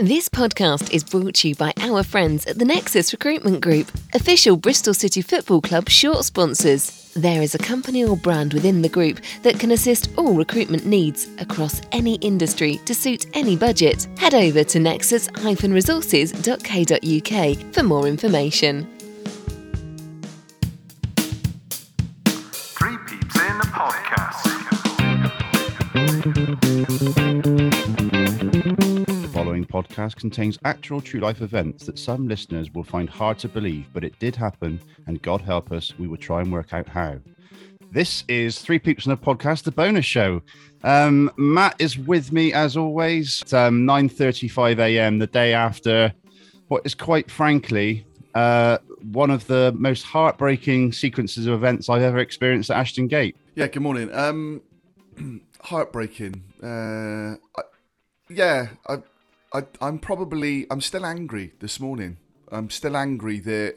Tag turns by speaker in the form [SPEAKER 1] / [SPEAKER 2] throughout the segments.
[SPEAKER 1] This podcast is brought to you by our friends at the Nexus Recruitment Group, official Bristol City Football Club short sponsors. There is a company or brand within the group that can assist all recruitment needs across any industry to suit any budget. Head over to nexus-resources.co.uk for more information.
[SPEAKER 2] Three Peeps in a Podcast.
[SPEAKER 3] Podcast contains actual true life events that some listeners will find hard to believe, but it did happen, and God help us, we will try and work out how. This is Three Peeps in a Podcast, the bonus show. Um, Matt is with me as always. It's um, 9.35 a.m. the day after what is quite frankly uh, one of the most heartbreaking sequences of events I've ever experienced at Ashton Gate.
[SPEAKER 4] Yeah, good morning. Um, heartbreaking. Uh, I, yeah, I, I, I'm probably, I'm still angry this morning. I'm still angry that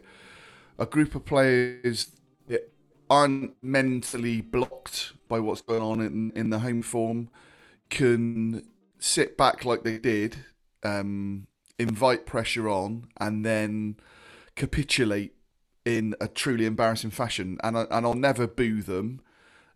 [SPEAKER 4] a group of players that aren't mentally blocked by what's going on in, in the home form can sit back like they did, um, invite pressure on, and then capitulate in a truly embarrassing fashion. And, I, and I'll never boo them.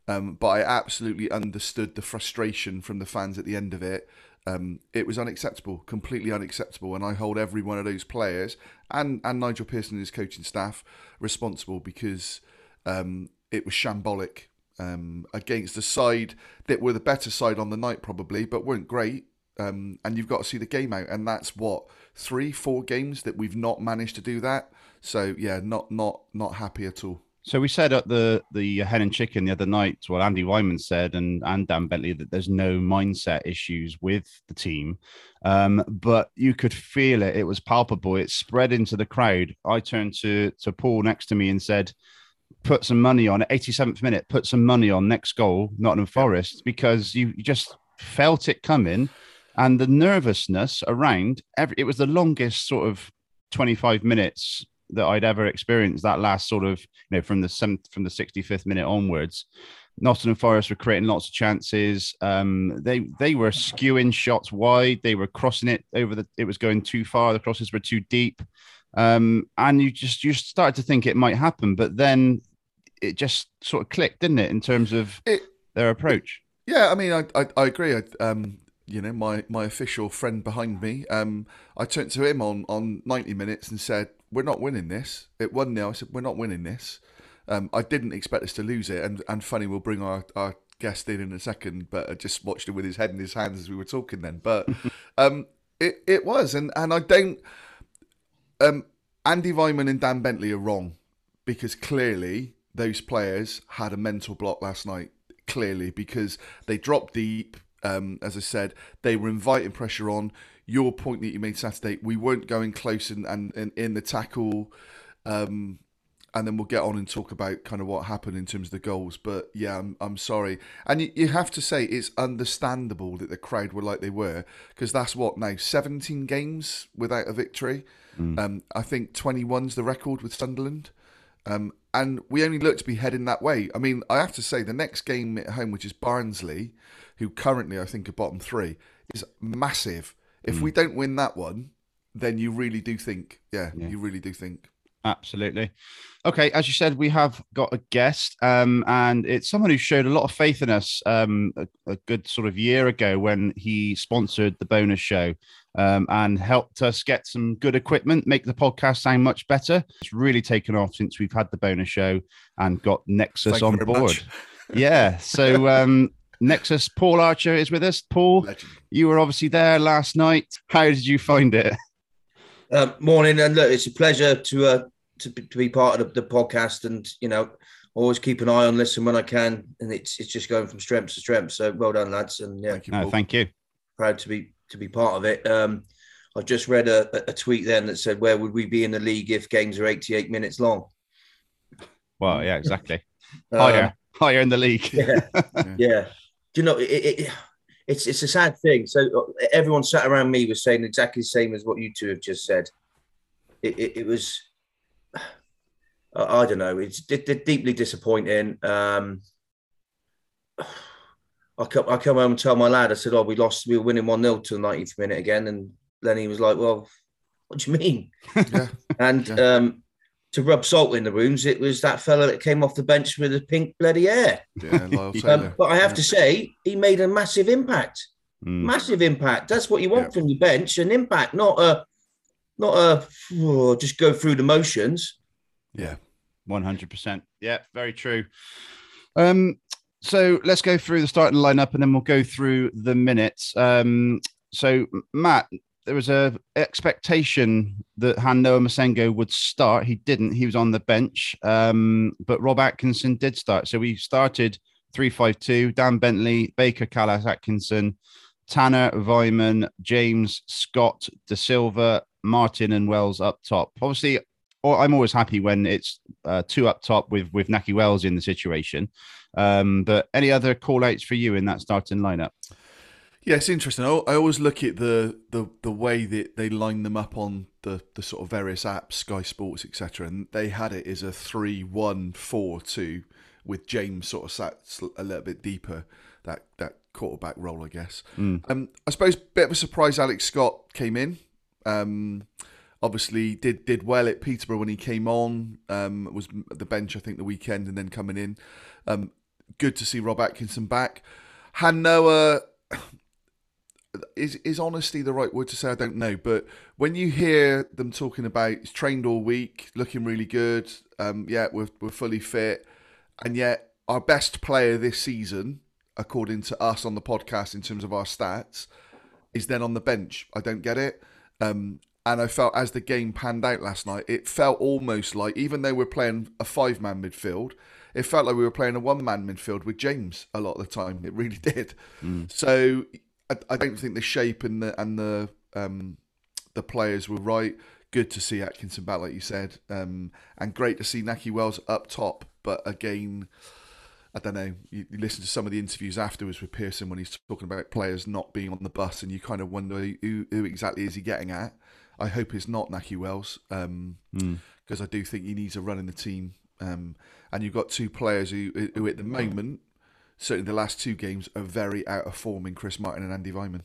[SPEAKER 4] Um, but I absolutely understood the frustration from the fans at the end of it. Um, it was unacceptable, completely unacceptable, and I hold every one of those players and and Nigel Pearson and his coaching staff responsible because um, it was shambolic um, against a side that were the better side on the night probably, but weren't great. Um, and you've got to see the game out, and that's what three, four games that we've not managed to do that. So yeah, not not not happy at all.
[SPEAKER 3] So we said at the the hen and chicken the other night. Well, Andy Weimann said and and Dan Bentley that there's no mindset issues with the team, um, but you could feel it. It was palpable. It spread into the crowd. I turned to to Paul next to me and said, "Put some money on it." 87th minute. Put some money on next goal, Nottingham Forest, because you, you just felt it coming, and the nervousness around. Every it was the longest sort of 25 minutes that I'd ever experienced that last sort of, you know, from the seventh, from the 65th minute onwards. Nottingham Forest were creating lots of chances. Um, they they were skewing shots wide. They were crossing it over the. It was going too far. The crosses were too deep, um, and you just you started to think it might happen. But then it just sort of clicked, didn't it, in terms of
[SPEAKER 4] It,
[SPEAKER 3] their approach?
[SPEAKER 4] Yeah, I mean, I I, I agree. I, um, you know, my my official friend behind me, um, I turned to him on on ninety minutes and said, "We're not winning this." It won now. I said, "We're not winning this." Um, I didn't expect us to lose it, and and funny, we'll bring our our guest in in a second, but I just watched him with his head in his hands as we were talking then. But um, it it was, and and I don't. Um, Andy Weimann and Dan Bentley are wrong because clearly those players had a mental block last night. Clearly, because they dropped deep. Um, as I said, they were inviting pressure on. Your point that you made Saturday, we weren't going close and and, and in the tackle. Um, and then we'll get on and talk about kind of what happened in terms of the goals. But yeah, I'm, I'm sorry. And you, you have to say it's understandable that the crowd were like they were because that's what now 17 games without a victory. Um, I think 21's the record with Sunderland. Um, and we only look to be heading that way. I mean, I have to say the next game at home, which is Barnsley, who currently I think are bottom three, is massive. If we don't win that one, then you really do think, yeah, you really do think.
[SPEAKER 3] Absolutely. Okay, as you said, we have got a guest, um, and it's someone who showed a lot of faith in us um, a, a good sort of year ago when he sponsored the bonus show um, and helped us get some good equipment, make the podcast sound much better. It's really taken off since we've had the bonus show and got Nexus
[SPEAKER 4] Thank
[SPEAKER 3] on board. yeah. So um, Nexus Paul Archer is with us. Paul,
[SPEAKER 4] Legend.
[SPEAKER 3] you were obviously there last night. How did you find it?
[SPEAKER 5] Uh, morning, and look, it's a pleasure to uh, to, be, to be part of the, the podcast, and you know, always keep an eye on, listen when I can, and it's it's just going from strength to strength. So well done, lads, and yeah,
[SPEAKER 4] Thank you,
[SPEAKER 3] No, thank you.
[SPEAKER 5] proud to be to be part of it. Um, I just read a, a tweet then that said, "Where would we be in the league if games are 88 minutes long?"
[SPEAKER 3] Well, yeah, exactly.
[SPEAKER 5] Um,
[SPEAKER 3] Higher, higher in the league.
[SPEAKER 5] yeah, yeah. Do you know it, it, it's it's a sad thing. So uh, everyone sat around me was saying exactly the same as what you two have just said. It, it, it was, I, don't know. It's d- d- deeply disappointing. Um, I come, I come home and tell my lad. I said, "Oh, we lost. We were winning one 0 to the 90th minute again, and then he was like, "Well, what do you mean?"
[SPEAKER 4] Yeah.
[SPEAKER 5] And
[SPEAKER 4] Yeah.
[SPEAKER 5] um, to rub salt in the wounds, it was that fella that came off the bench with the pink bloody hair.
[SPEAKER 4] Yeah,
[SPEAKER 5] Um, but I have to say, he made a massive impact.
[SPEAKER 3] Mm.
[SPEAKER 5] Massive impact. That's what you want
[SPEAKER 4] Yeah.
[SPEAKER 5] from your bench, an impact, not a, not a, oh, just go through the motions.
[SPEAKER 4] Yeah.
[SPEAKER 3] One hundred percent. Yeah, very true. Um, so let's go through the starting lineup, and then we'll go through the minutes. Um, so Matt, there was a expectation that Han-Noah Massengo would start. He didn't. He was on the bench. Um, but Rob Atkinson did start. So we started three five two. Dan Bentley, Baker, Kalas, Atkinson, Tanner, Weimann, James, Scott, Dasilva, Martin, and Wells up top. Obviously, I'm always happy when it's uh, two up top with with Nakhi Wells in the situation. Um, but any other call outs for you in that starting lineup?
[SPEAKER 4] Yeah, it's interesting. I, I always look at the, the the way that they line them up on the, the sort of various apps, Sky Sports, etc. And they had it as a three-one-four-two with James sort of sat a little bit deeper that that quarterback role, I guess. Um, I suppose bit of a surprise. Alex Scott came in. Um, obviously did did well at Peterborough when he came on. Um, was at the bench I think the weekend and then coming in. Um, good to see Rob Atkinson back. Han-Noah is is honesty the right word to say? I don't know, but when you hear them talking about he's trained all week, looking really good, um, yeah, we're we're fully fit, and yet our best player this season, according to us on the podcast in terms of our stats, is then on the bench. I don't get it. Um, and I felt as the game panned out last night, it felt almost like even though we're playing a five man midfield, it felt like we were playing a one man midfield with James a lot of the time. It really did. So I, I don't think the shape and the and the um, the players were right. Good to see Atkinson back, like you said, um, and great to see Nakhi Wells up top. But again, I don't know. You, you listen to some of the interviews afterwards with Pearson when he's talking about players not being on the bus, and you kind of wonder who, who exactly is he getting at. I hope it's not Nakhi Wells, because I do think he needs a run in the team. Um, and you've got two players who, who at the moment, certainly the last two games, are very out of form in Chris Martin and Andy Weimann.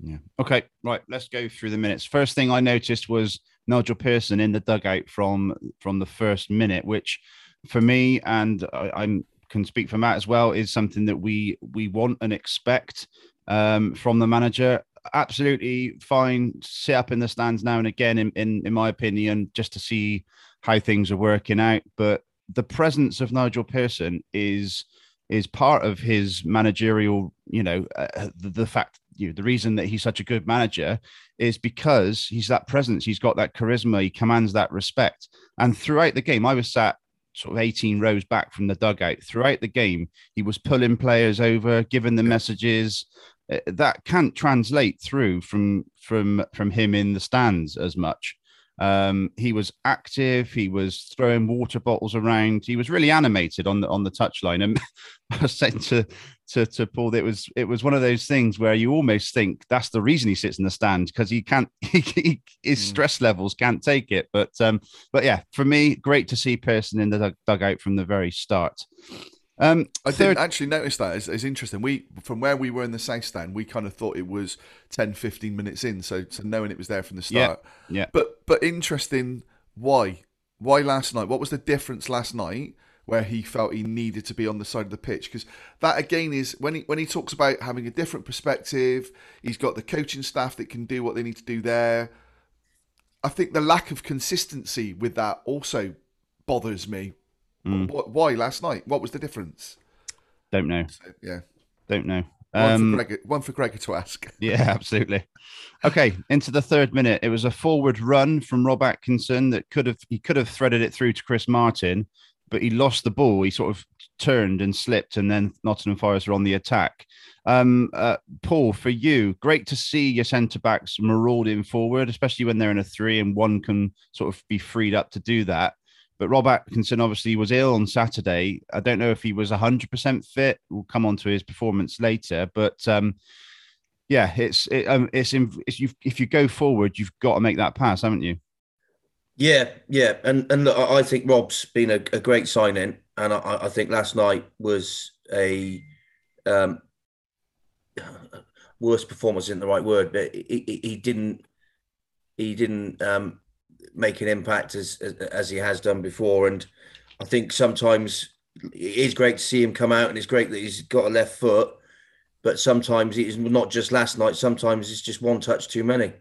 [SPEAKER 3] Yeah. Okay. Right. Let's go through the minutes. First thing I noticed was Nigel Pearson in the dugout from from the first minute, which for me and I, I'm can speak for Matt as well is something that we we want and expect um, from the manager. Absolutely fine. Sit up in the stands now and again, in, in in my opinion, just to see how things are working out. But the presence of Nigel Pearson is is part of his managerial, you know, uh, the, the fact, you know, the reason that he's such a good manager is because he's that presence, he's got that charisma, he commands that respect. And throughout the game, I was sat sort of 18 rows back from the dugout. Throughout the game, he was pulling players over, giving them messages. Uh, That can't translate through from from from him in the stands as much. Um, he was active. He was throwing water bottles around. He was really animated on the on the touchline. And I was saying to to to Paul that it was it was one of those things where you almost think that's the reason he sits in the stand because he can't he, he- his
[SPEAKER 4] Mm.
[SPEAKER 3] stress levels can't take it. But um, but yeah, for me, great to see Pearson in the dug- dugout from the very start. Um,
[SPEAKER 4] I
[SPEAKER 3] third-
[SPEAKER 4] didn't actually notice that. It's, it's interesting. We from where we were in the south stand, we kind of thought it was 10, 15 minutes in. So, so knowing it was there from the start.
[SPEAKER 3] Yeah, yeah.
[SPEAKER 4] But but interesting. Why? Why last night? What was the difference last night where he felt he needed to be on the side of the pitch? Because that again is when he when he talks about having a different perspective. He's got the coaching staff that can do what they need to do there. I think the lack of consistency with that also bothers me.
[SPEAKER 3] Mm.
[SPEAKER 4] Why last night? What was the difference?
[SPEAKER 3] don't know,
[SPEAKER 4] So, yeah.
[SPEAKER 3] don't know.
[SPEAKER 4] One,
[SPEAKER 3] Um,
[SPEAKER 4] for Gregor, one for Gregor to ask.
[SPEAKER 3] Yeah, absolutely. Okay, into the third minute. It was a forward run from Rob Atkinson that could have he could have threaded it through to Chris Martin, but he lost the ball. He sort of turned and slipped, and then Nottingham Forest were on the attack. Um, uh, Paul, for you, great to see your centre backs marauding forward, especially when they're in a three and one can sort of be freed up to do that. But Rob Atkinson obviously was ill on Saturday. I don't know if he was 100% fit. We'll come on to his performance later. But um, yeah, it's it, um, it's, in, it's you if you go forward, you've got to make that pass, haven't you?
[SPEAKER 5] Yeah, yeah, and and look, I think Rob's been a, a great signing, and I, I think last night was a um, worst performance isn't the right word, but he, he, he didn't he didn't um, make an impact as, as as he has done before. And I think sometimes it is great to see him come out, and it's great that he's got a left foot. But sometimes it's not just last night. Sometimes it's just one touch too many.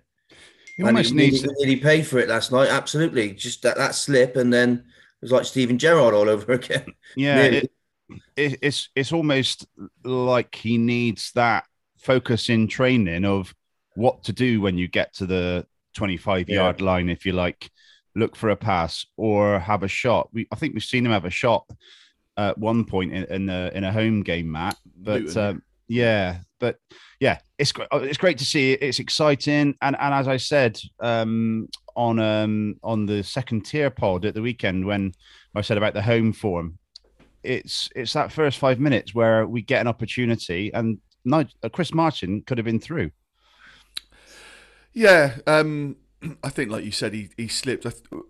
[SPEAKER 3] He
[SPEAKER 5] And
[SPEAKER 3] almost needs.
[SPEAKER 5] really, really paid for it last night. Absolutely, just that, that slip, and then it was like Steven Gerrard all over again.
[SPEAKER 3] Yeah, it, it, it's it's almost like he needs that focus in training of what to do when you get to the 25
[SPEAKER 5] Yeah.
[SPEAKER 3] yard line, if you like, look for a pass or have a shot. We I think we've seen him have a shot at one point in, in a in a home game, Matt. But um, yeah, but yeah, it's it's great to see. It's exciting, and and as I said um, on um, on the second tier pod at the weekend when I said about the home form, it's it's that first five minutes where we get an opportunity, and uh, Chris Martin could have been through.
[SPEAKER 4] Yeah, um, I think, like you said, he, he slipped. I, th-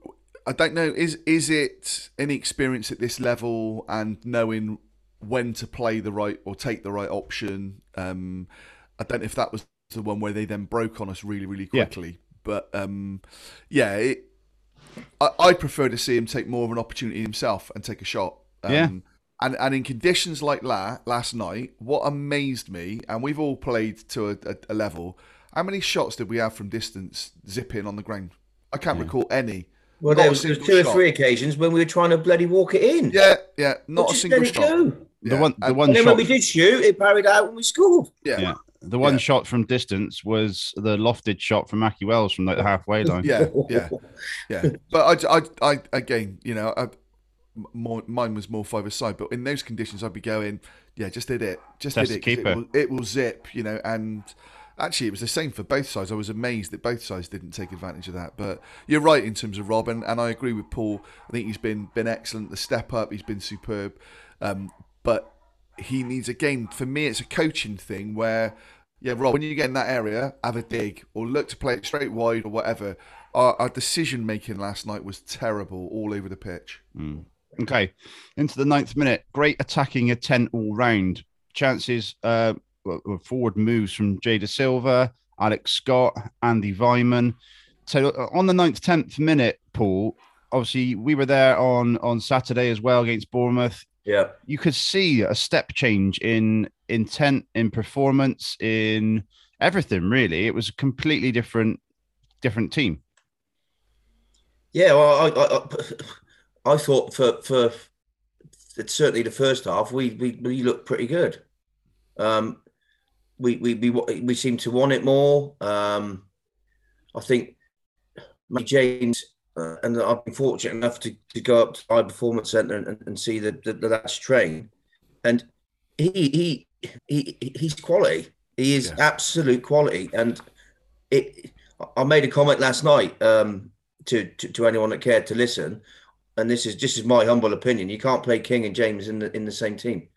[SPEAKER 4] I don't know. Is is it any experience at this level and knowing when to play the right or take the right option? Um, I don't know if that was the one where they then broke on us really, really
[SPEAKER 3] Yeah.
[SPEAKER 4] quickly. But um, yeah, it, I, I'd prefer to see him take more of an opportunity himself and take a shot. Um,
[SPEAKER 3] Yeah.
[SPEAKER 4] And, and in conditions like that last night, what amazed me, and we've all played to a, a, a level. How many shots did we have from distance zipping on the ground? I can't recall any.
[SPEAKER 5] Well,
[SPEAKER 4] Not
[SPEAKER 5] there was, there was
[SPEAKER 4] single
[SPEAKER 5] two or three occasions when we were trying to bloody walk it in.
[SPEAKER 4] Yeah, yeah, not a single shot.
[SPEAKER 5] go.
[SPEAKER 3] The one, the one
[SPEAKER 5] And then
[SPEAKER 3] shot,
[SPEAKER 5] when we did shoot, it parried out and we scored.
[SPEAKER 4] Yeah,
[SPEAKER 3] yeah, the one
[SPEAKER 4] Yeah.
[SPEAKER 3] shot from distance was the lofted shot from Nakhi Wells from like the halfway line.
[SPEAKER 4] yeah, yeah, yeah. But I, I, I, again, you know, I, more, mine was more five aside. But in those conditions, I'd be going, yeah, just did it, just
[SPEAKER 3] Test
[SPEAKER 4] did
[SPEAKER 3] the
[SPEAKER 4] it. 'cause
[SPEAKER 3] keeper.
[SPEAKER 4] It will, it will zip, you know. And actually, it was the same for both sides. I was amazed that both sides didn't take advantage of that. But you're right in terms of Rob, and, and I agree with Paul. I think he's been been excellent. The step up, he's been superb. Um, but he needs again for me, it's a coaching thing where. Yeah, Rob, when you get in that area, have a dig or look to play it straight wide or whatever. Our, our decision making last night was terrible all over the pitch.
[SPEAKER 3] Okay, into the ninth minute. Great attacking attempt all round. Chances, uh, forward moves from Jay Dasilva, Alex Scott, Andy Weimann. So uh, on the ninth, tenth minute, Paul. Obviously, we were there on on Saturday as well against Bournemouth.
[SPEAKER 5] Yeah.
[SPEAKER 3] You could see a step change in intent, in performance, in everything. Really, it was a completely different different team.
[SPEAKER 5] Yeah, well, I, I, I, I thought for for certainly the first half we we, we looked pretty good. Um, we we we we seem to want it more. Um, I think Matty James uh, and I've been fortunate enough to, to go up to my performance centre and, and see the, the, the lads train, and he he he he's quality. He is
[SPEAKER 4] Yeah.
[SPEAKER 5] absolute quality, and it. I made a comment last night um, to, to to anyone that cared to listen, and this is just is my humble opinion. You can't play King and James in the in the same team.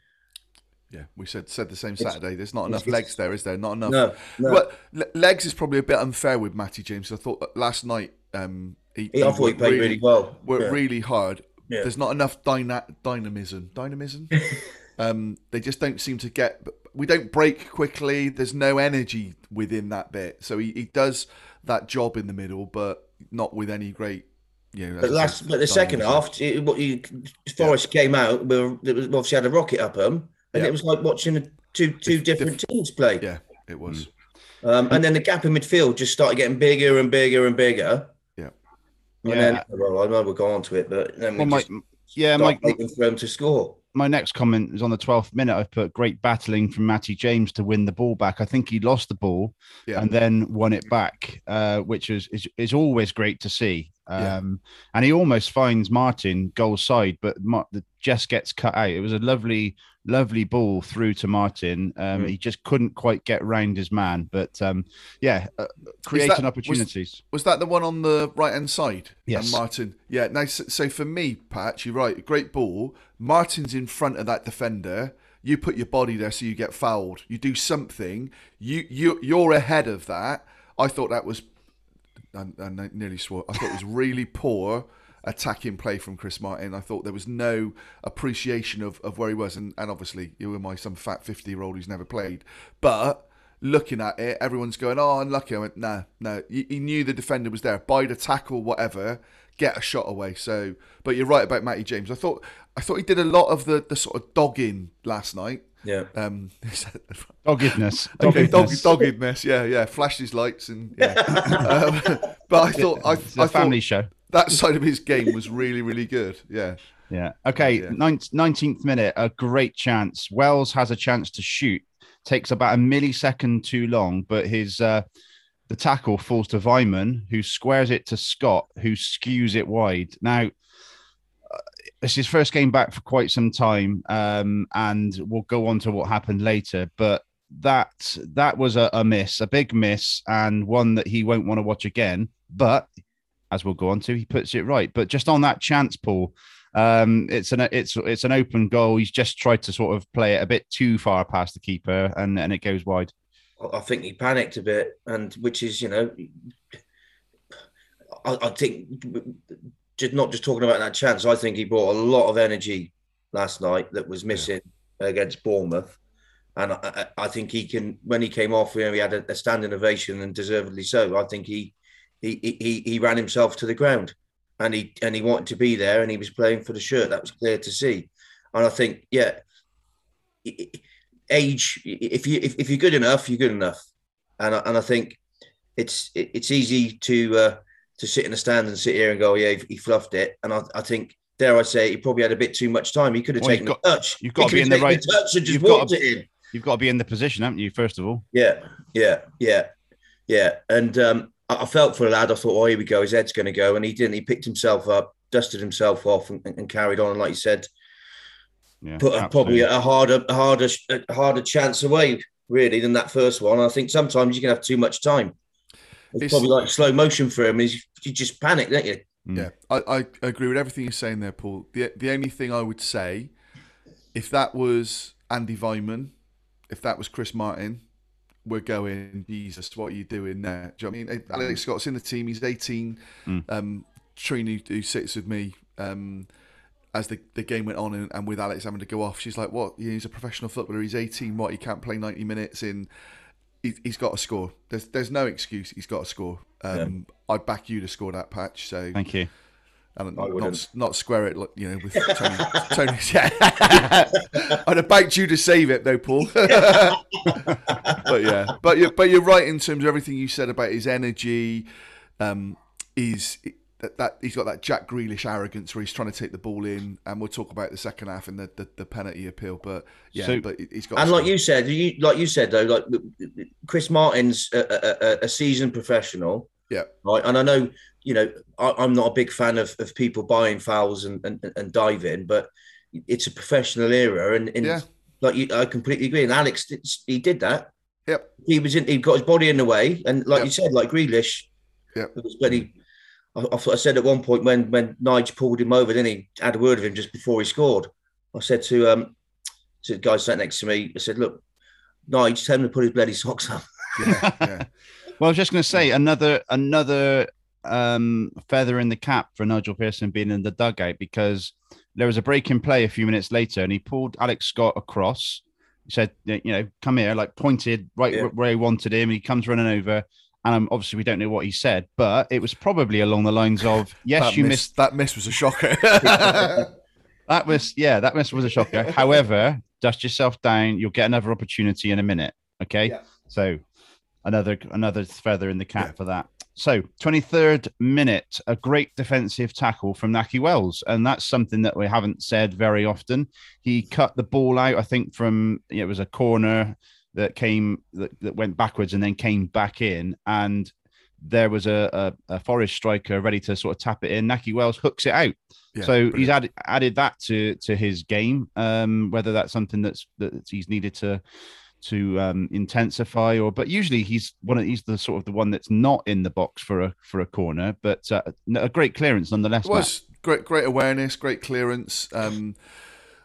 [SPEAKER 4] Yeah, we said said the same Saturday. There's not enough legs there, is there? Not enough.
[SPEAKER 5] No, no.
[SPEAKER 4] Well, le- legs is probably a bit unfair with Matty James. I thought last night um, he,
[SPEAKER 5] He- I thought he played really well.
[SPEAKER 4] Worked
[SPEAKER 5] Yeah.
[SPEAKER 4] really hard.
[SPEAKER 5] Yeah.
[SPEAKER 4] There's not enough dyna- dynamism. Dynamism. um, they just don't seem to get. We don't break quickly. There's no energy within that bit. So he, he does that job in the middle, but not with any great. You know,
[SPEAKER 5] But last, but the second half, it, what you, Forest came out. We were, obviously had a rocket up them, and
[SPEAKER 4] Yeah.
[SPEAKER 5] it was like watching the two two
[SPEAKER 4] Diff-
[SPEAKER 5] different teams play.
[SPEAKER 4] Yeah, it was.
[SPEAKER 5] Um, and then the gap in midfield just started getting bigger and bigger and bigger.
[SPEAKER 4] Yeah.
[SPEAKER 5] And
[SPEAKER 3] Yeah.
[SPEAKER 5] then, well, I know we'll go on to it, but then we
[SPEAKER 3] Well, my,
[SPEAKER 5] just
[SPEAKER 3] yeah,
[SPEAKER 5] started
[SPEAKER 3] my,
[SPEAKER 5] waiting for them to score.
[SPEAKER 3] my next comment is on the 12th minute. I've put great battling from Matty James to win the ball back. I think he lost the ball
[SPEAKER 4] Yeah.
[SPEAKER 3] and then won it back, uh, which is, is is always great to see.
[SPEAKER 4] Yeah.
[SPEAKER 3] Um, And he almost finds Martin goal side, but Mar- the just gets cut out. It was a lovely, lovely ball through to Martin. Um,
[SPEAKER 5] Mm.
[SPEAKER 3] He just couldn't quite get round his man, but um, yeah, uh, creating
[SPEAKER 4] that- was-
[SPEAKER 3] opportunities.
[SPEAKER 4] Was that the one on the right hand side?
[SPEAKER 3] Yes.
[SPEAKER 4] And Martin. Yeah. Now, so, so for me, Patch, you're right. Great ball. Martin's in front of that defender. You put your body there, so you get fouled. You do something. You you you're ahead of that. I thought that was. I, I nearly swore. I thought it was really poor attacking play from Chris Martin. I thought there was no appreciation of, of where he was, and, and obviously, you were my some fat fifty year old who's never played, but looking at it. Everyone's going, "Oh, unlucky." I went, "No, no." He, he knew the defender was there. By the tackle, whatever, get a shot away. So, but you're right about Matty James. I thought I thought he did a lot of the the sort of dogging last night.
[SPEAKER 5] Yeah.
[SPEAKER 4] Um,
[SPEAKER 3] Doggedness.
[SPEAKER 4] okay, dog,
[SPEAKER 3] Doggedness.
[SPEAKER 4] doggedness. Yeah, yeah. Flashes lights and yeah. um, but I thought I,
[SPEAKER 3] It's a
[SPEAKER 4] I
[SPEAKER 3] family
[SPEAKER 4] thought
[SPEAKER 3] show.
[SPEAKER 4] That side of his game was really, really good. Yeah.
[SPEAKER 3] Yeah. Okay.
[SPEAKER 4] Yeah.
[SPEAKER 3] 19th minute, a great chance. Wells has a chance to shoot. Takes about a millisecond too long, but his uh, the tackle falls to Weimann, who squares it to Scott, who skews it wide. Now, uh, it's his first game back for quite some time, um, and we'll go on to what happened later. But that that was a, a miss, a big miss, and one that he won't want to watch again. But as we'll go on to, he puts it right. But just on that chance, Paul, um, it's an it's it's an open goal. He's just tried to sort of play it a bit too far past the keeper, and and it goes wide.
[SPEAKER 5] I- think he panicked a bit, and which is, you know, I, I think just not just talking about that chance. I think he brought a lot of energy last night that was missing against Bournemouth, and I, I, I think he can. When he came off, you know, he had a, a standing ovation and deservedly so. I think he he he he ran himself to the ground, and he and he wanted to be there, and he was playing for the shirt. That was clear to see, and I think, yeah. age if you if, if you're good enough you're good enough and I, and I think it's it- it's easy to uh, to sit in the stand and sit here and go yeah he, fluffed it and I, I think dare I say he probably had a bit too much time he could have
[SPEAKER 3] Well,
[SPEAKER 5] taken
[SPEAKER 3] got-
[SPEAKER 5] a touch
[SPEAKER 3] you've got
[SPEAKER 5] He
[SPEAKER 3] to be in the right-
[SPEAKER 5] touch and just
[SPEAKER 3] you've got
[SPEAKER 5] walked
[SPEAKER 3] to-
[SPEAKER 5] it in
[SPEAKER 3] You've got to be in the position, haven't you? First of all,
[SPEAKER 5] yeah yeah yeah yeah and um I, I felt for the lad I thought oh here we go his head's going to go and he didn't he picked himself up dusted himself off and, and carried on and like you said
[SPEAKER 3] yeah,
[SPEAKER 5] put a, probably a harder, a harder, a harder chance away really than that first one. I think sometimes you can have too much time. It's,
[SPEAKER 4] It's-
[SPEAKER 5] probably like slow motion for him. Is you just panic, don't you?
[SPEAKER 3] Mm.
[SPEAKER 4] Yeah, I, I agree with everything you're saying there, Paul. The the only thing I would say, if that was Andy Weimann, if that was Chris Martin, we're going, Jesus, what are you doing there? Do you know what I mean? Alex Scott's in the team, he's 18.
[SPEAKER 3] Mm.
[SPEAKER 4] Um, Trini, who sits with me, um, as the, the game went on and, and with Alex having to go off, she's like, what? He's a professional footballer, he's 18, what? He can't play 90 minutes in. He, he's got to score. There's there's no excuse. He's got to score. Um, I'd back you to score that patch. So
[SPEAKER 3] Thank you.
[SPEAKER 4] And
[SPEAKER 5] I
[SPEAKER 4] not,
[SPEAKER 5] wouldn't.
[SPEAKER 4] not square it, like, you know, with Tony. Tony yeah. I'd have backed you to save it, though, Paul. but yeah, but you're, but you're right in terms of everything you said about his energy. Um, he's that, that he's got that Jack Grealish arrogance where he's trying to take the ball in, and we'll talk about the second half and the, the, the penalty appeal. But yeah,
[SPEAKER 3] So-
[SPEAKER 4] but he's got.
[SPEAKER 5] And like you said, you like you said though, like Chris Martin's a, a, a- a seasoned professional,
[SPEAKER 4] yeah,
[SPEAKER 5] right? And I know, you know, I, I'm not a big fan of, of people buying fouls and, and and diving, but it's a professional era, and, and
[SPEAKER 4] Yeah.
[SPEAKER 5] like you, I completely agree. And Alex, did- he did that.
[SPEAKER 4] yep,
[SPEAKER 5] he was in, he got his body in the way, and like
[SPEAKER 4] Yep.
[SPEAKER 5] you said, like Grealish,
[SPEAKER 4] Yep.
[SPEAKER 5] it was when he, I, I said at one point when when Nige pulled him over, then he had a word with him just before he scored. I said to um to the guy sat next to me, I said, look, Nige, tell him to put his bloody socks on.
[SPEAKER 4] yeah, yeah.
[SPEAKER 3] Well, I was just going to say another another um, feather in the cap for Nigel Pearson being in the dugout because there was a break in play a few minutes later, and he pulled Alex Scott across. He said, "You know, come here," like pointed right
[SPEAKER 5] Yeah.
[SPEAKER 3] where he wanted him. He comes running over, and um, obviously we don't know what he said, but it was probably along the lines of, "Yes, you
[SPEAKER 4] miss,
[SPEAKER 3] missed
[SPEAKER 4] that miss was a shocker.
[SPEAKER 3] that was yeah, that miss was a shocker. However, dust yourself down. You'll get another opportunity in a minute. Okay.
[SPEAKER 5] Yeah.
[SPEAKER 3] So another another feather in the cap
[SPEAKER 4] Yeah.
[SPEAKER 3] for that. So 23rd minute, a great defensive tackle from Nakhi Wells, and that's something that we haven't said very often. He cut the ball out, I think, from it was a corner that came that, that went backwards and then came back in, and there was a, a, a Forest striker ready to sort of tap it in. Nakhi Wells hooks it out.
[SPEAKER 4] Yeah,
[SPEAKER 3] so
[SPEAKER 4] brilliant.
[SPEAKER 3] he's added added that to to his game. Um, whether that's something that's that he's needed to to um, intensify, or but usually he's one of he's the sort of the one that's not in the box for a for a corner, but uh, a great clearance nonetheless.
[SPEAKER 4] It was great, great awareness, great clearance. Um,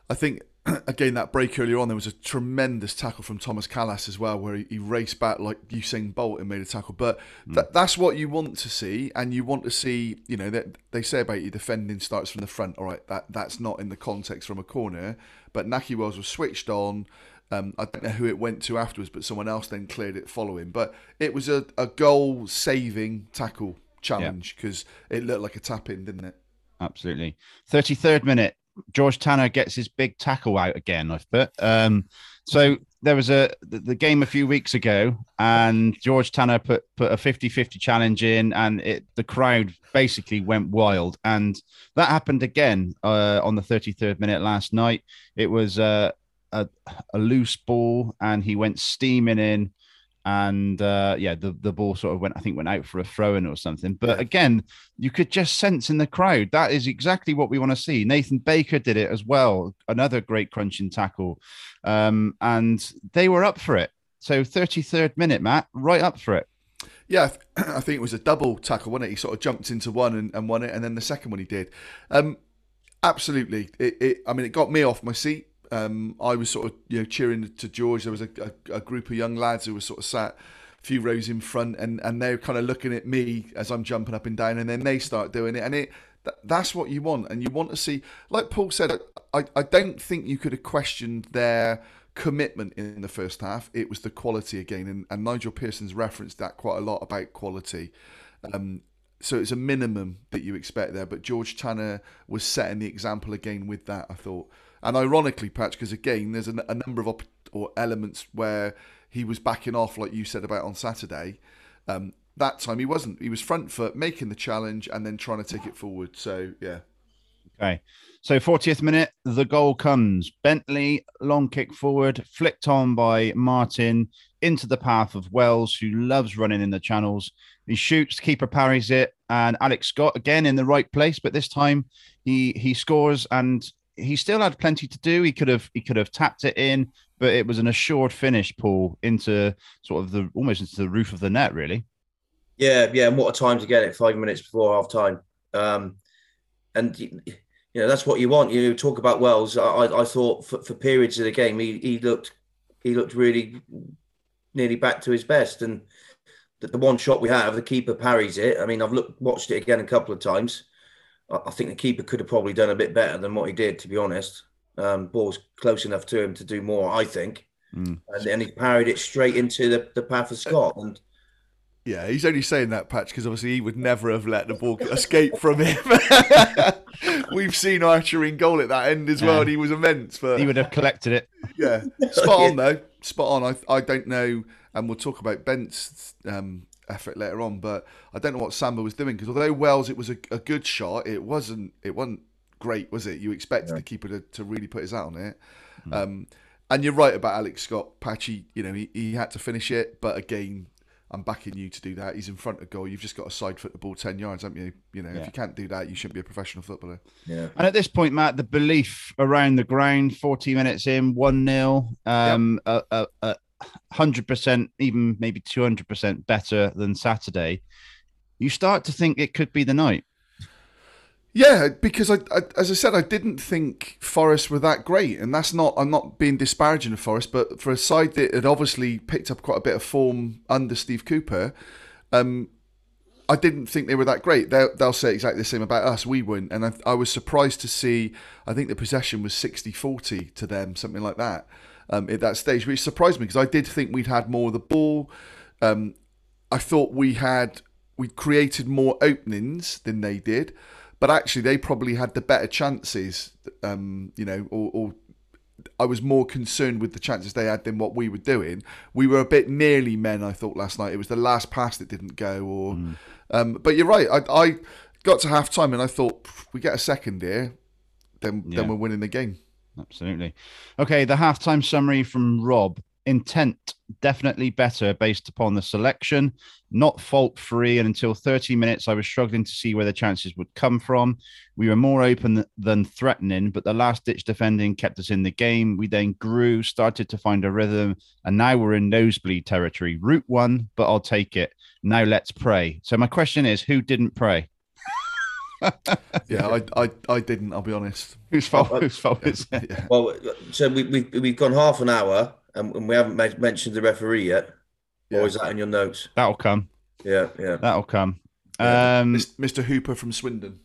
[SPEAKER 4] I think again that break earlier on, there was a tremendous tackle from Thomas Kalas as well, where he, he raced back like Usain Bolt and made a tackle. But that, that's what you want to see, and you want to see. You know that they say about you defending starts from the front. All right, that that's not in the context from a corner, but Nakhi Wells was switched on. Um, I don't know who it went to afterwards, but someone else then cleared it following. But it was a, a goal saving tackle challenge because it looked like a tap in, didn't it?
[SPEAKER 3] Absolutely. 33rd minute, George Tanner gets his big tackle out again, I've put. Um, so there was a the, the game a few weeks ago, and George Tanner put put a 50-50 challenge in, and it the crowd basically went wild. And that happened again uh, on the 33rd minute last night. It was uh, a, a loose ball, and he went steaming in and uh, yeah, the, the ball sort of went, I think, went out for a throw in or something. But again, you could just sense in the crowd that is exactly what we want to see. Nathan Baker did it as well, another great crunching tackle, um, and they were up for it. So 33rd minute, Matt, right up for it.
[SPEAKER 4] Yeah, I think it was a double tackle, wasn't it? He sort of jumped into one and, and won it, and then the second one he did. Um, absolutely. It, it, I mean, it got me off my seat. Um, I was sort of you know cheering to George. There was a, a, a group of young lads who were sort of sat a few rows in front, and, and they were kind of looking at me as I'm jumping up and down, and then they start doing it, and it th- that's what you want, and you want to see. Like Paul said, I, I don't think you could have questioned their commitment in the first half. It was the quality again, and, and Nigel Pearson's referenced that quite a lot about quality. Um, so it's a minimum that you expect there. But George Tanner was setting the example again with that. I thought, and ironically, Patch, because again, there's a, number of op- or elements where he was backing off, like you said about on Saturday. Um, that time he wasn't. He was front foot, making the challenge, and then trying to take it forward. So yeah,
[SPEAKER 3] Okay. So 40th minute, the goal comes. Bentley, long kick forward, flicked on by Martin into the path of Wells, who loves running in the channels. He shoots, keeper parries it, and Alex Scott again in the right place, but this time he he scores and he still had plenty to do. He could have he could have tapped it in, but it was an assured finish, Paul, into sort of the almost into the roof of the net, really.
[SPEAKER 5] Yeah, yeah, and what a time to get it five minutes before half time. Um, and you know that's what you want. You talk about Wells. I, I I thought for, for periods of the game he, he looked he looked really nearly back to his best. And the, the one shot we have, the keeper parries it. I mean, I've looked watched it again a couple of times. I, I think the keeper could have probably done a bit better than what he did, to be honest. Um, ball's close enough to him to do more, I think.
[SPEAKER 3] Mm.
[SPEAKER 5] And then he parried it straight into the, the path of Scott. And
[SPEAKER 4] yeah, he's only saying that Patch because obviously he would never have let the ball escape from him. We've seen Archer in goal at that end as well,
[SPEAKER 3] Yeah.
[SPEAKER 4] and he was immense. But
[SPEAKER 3] He would have collected it.
[SPEAKER 4] Yeah, spot on though. Spot on. I I don't know, and we'll talk about Bent's um, effort later on, but I don't know what Samba was doing because although Wells it was a, a good shot, it wasn't it wasn't great, was it? You expected the keeper to, to really put his out on it. Um, and you're right about Alex Scott, Patchy. You know he, he had to finish it, but again. I'm backing you to do that. He's in front of goal. You've just got to side foot the ball ten yards, haven't you? You know,
[SPEAKER 3] Yeah.
[SPEAKER 4] if you can't do that, you shouldn't be a professional footballer.
[SPEAKER 5] yeah.
[SPEAKER 3] And at this point, Matt, the belief around the ground, 40 minutes in, 1 0, um, a, a, a 100%, even maybe 200% better than Saturday, you start to think it could be the night.
[SPEAKER 4] Yeah, because I, I, as I said, I didn't think Forest were that great, and that's not. I'm not being disparaging of Forest, but for a side that had obviously picked up quite a bit of form under Steve Cooper, um, I didn't think they were that great. They'll, they'll say exactly the same about us. We weren't, and I, I was surprised to see. I think the possession was 60-40 to them, something like that, um, at that stage, which surprised me because I did think we'd had more of the ball. Um, I thought we had we created more openings than they did, but actually they probably had the better chances. Um, you know, or, or I was more concerned with the chances they had than what we were doing. We were a bit nearly men, I thought last night. It was the last pass that didn't go, or. Um, but you're right. I, I got to half time and I thought we get a second here, then
[SPEAKER 3] Yeah.
[SPEAKER 4] then we're winning the game.
[SPEAKER 3] Absolutely. Okay, the halftime summary from Rob. Intent definitely better based upon the selection, not fault free. And until 30 minutes, I was struggling to see where the chances would come from. We were more open than threatening, but the last ditch defending kept us in the game. We then grew, started to find a rhythm, and now we're in nosebleed territory. Route one, but I'll take it. Now let's pray. So, my question is who didn't pray?
[SPEAKER 4] Yeah, I, I I didn't. I'll be honest.
[SPEAKER 3] Whose fault, whose fault is it?
[SPEAKER 4] Yeah.
[SPEAKER 5] Well, so we, we've we've gone half an hour and, and we haven't ma- mentioned the referee yet.
[SPEAKER 4] Yeah.
[SPEAKER 5] Or is that in your notes?
[SPEAKER 3] That'll come.
[SPEAKER 5] Yeah, yeah.
[SPEAKER 3] That'll come.
[SPEAKER 4] Yeah.
[SPEAKER 3] Um,
[SPEAKER 4] Mr. Hooper from Swindon,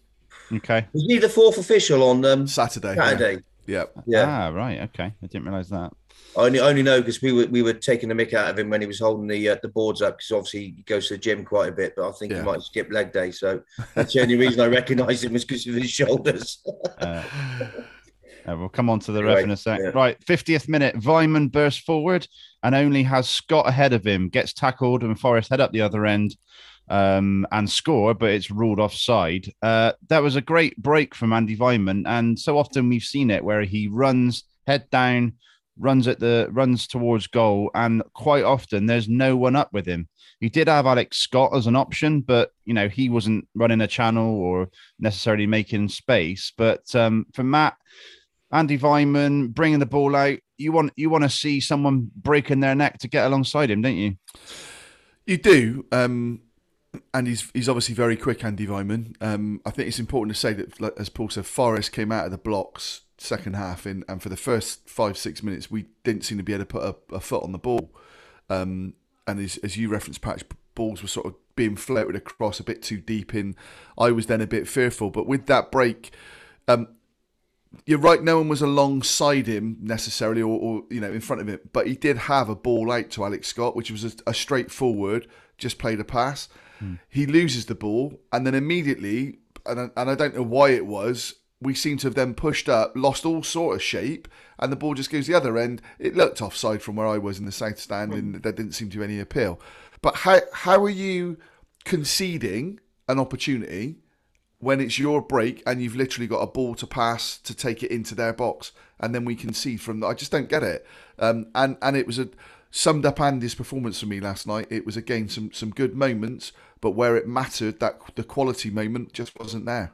[SPEAKER 3] okay.
[SPEAKER 5] Was he the fourth official on um,
[SPEAKER 4] Saturday. yeah.
[SPEAKER 5] Saturday?
[SPEAKER 4] Yeah.
[SPEAKER 5] Yeah.
[SPEAKER 3] Ah, right. Okay. I didn't realize that.
[SPEAKER 5] I only, only know because we were we were taking the mick out of him when he was holding the uh, the boards up because obviously he goes to the gym quite a bit, but I think
[SPEAKER 4] Yeah.
[SPEAKER 5] he might skip leg day. So that's the only reason I recognised him was because of his shoulders.
[SPEAKER 3] Uh, uh, we'll come on to the
[SPEAKER 5] Right,
[SPEAKER 3] ref in a sec.
[SPEAKER 5] yeah.
[SPEAKER 3] Right, 50th minute, Weimann bursts forward and only has Scott ahead of him, gets tackled, and Forest head up the other end um, and score, but it's ruled offside. Uh, that was a great break from Andy Weimann, and so often we've seen it where he runs head down, runs at the runs towards goal, and quite often there's no one up with him. He did have Alex Scott as an option, but you know he wasn't running a channel or necessarily making space. But um, for Matt, Andy Weimann bringing the ball out, you want you want to see someone breaking their neck to get alongside him, don't you?
[SPEAKER 4] You do, um, and he's he's obviously very quick, Andy Weimann. Um, I think it's important to say that, as Paul said, Forest came out of the blocks second half, in, and for the first five six minutes, we didn't seem to be able to put a, a foot on the ball. Um, and as, as you referenced, Patch, balls were sort of being floated across a bit too deep in. I was then a bit fearful, but with that break, um, you're right. No one was alongside him necessarily, or, or you know, in front of him. But he did have a ball out to Alex Scott, which was a, a straightforward, just played a pass. He loses the ball, and then immediately, and I, and I don't know why it was. We seem to have then pushed up, lost all sort of shape, and the ball just goes the other end. It looked offside from where I was in the south stand, and there didn't seem to be any appeal. But how how are you conceding an opportunity when it's your break and you've literally got a ball to pass to take it into their box and then we concede from that. I just don't get it. Um, and and it was a summed up Andy's performance for me last night. It was again some some good moments, but where it mattered, that the quality moment just wasn't there.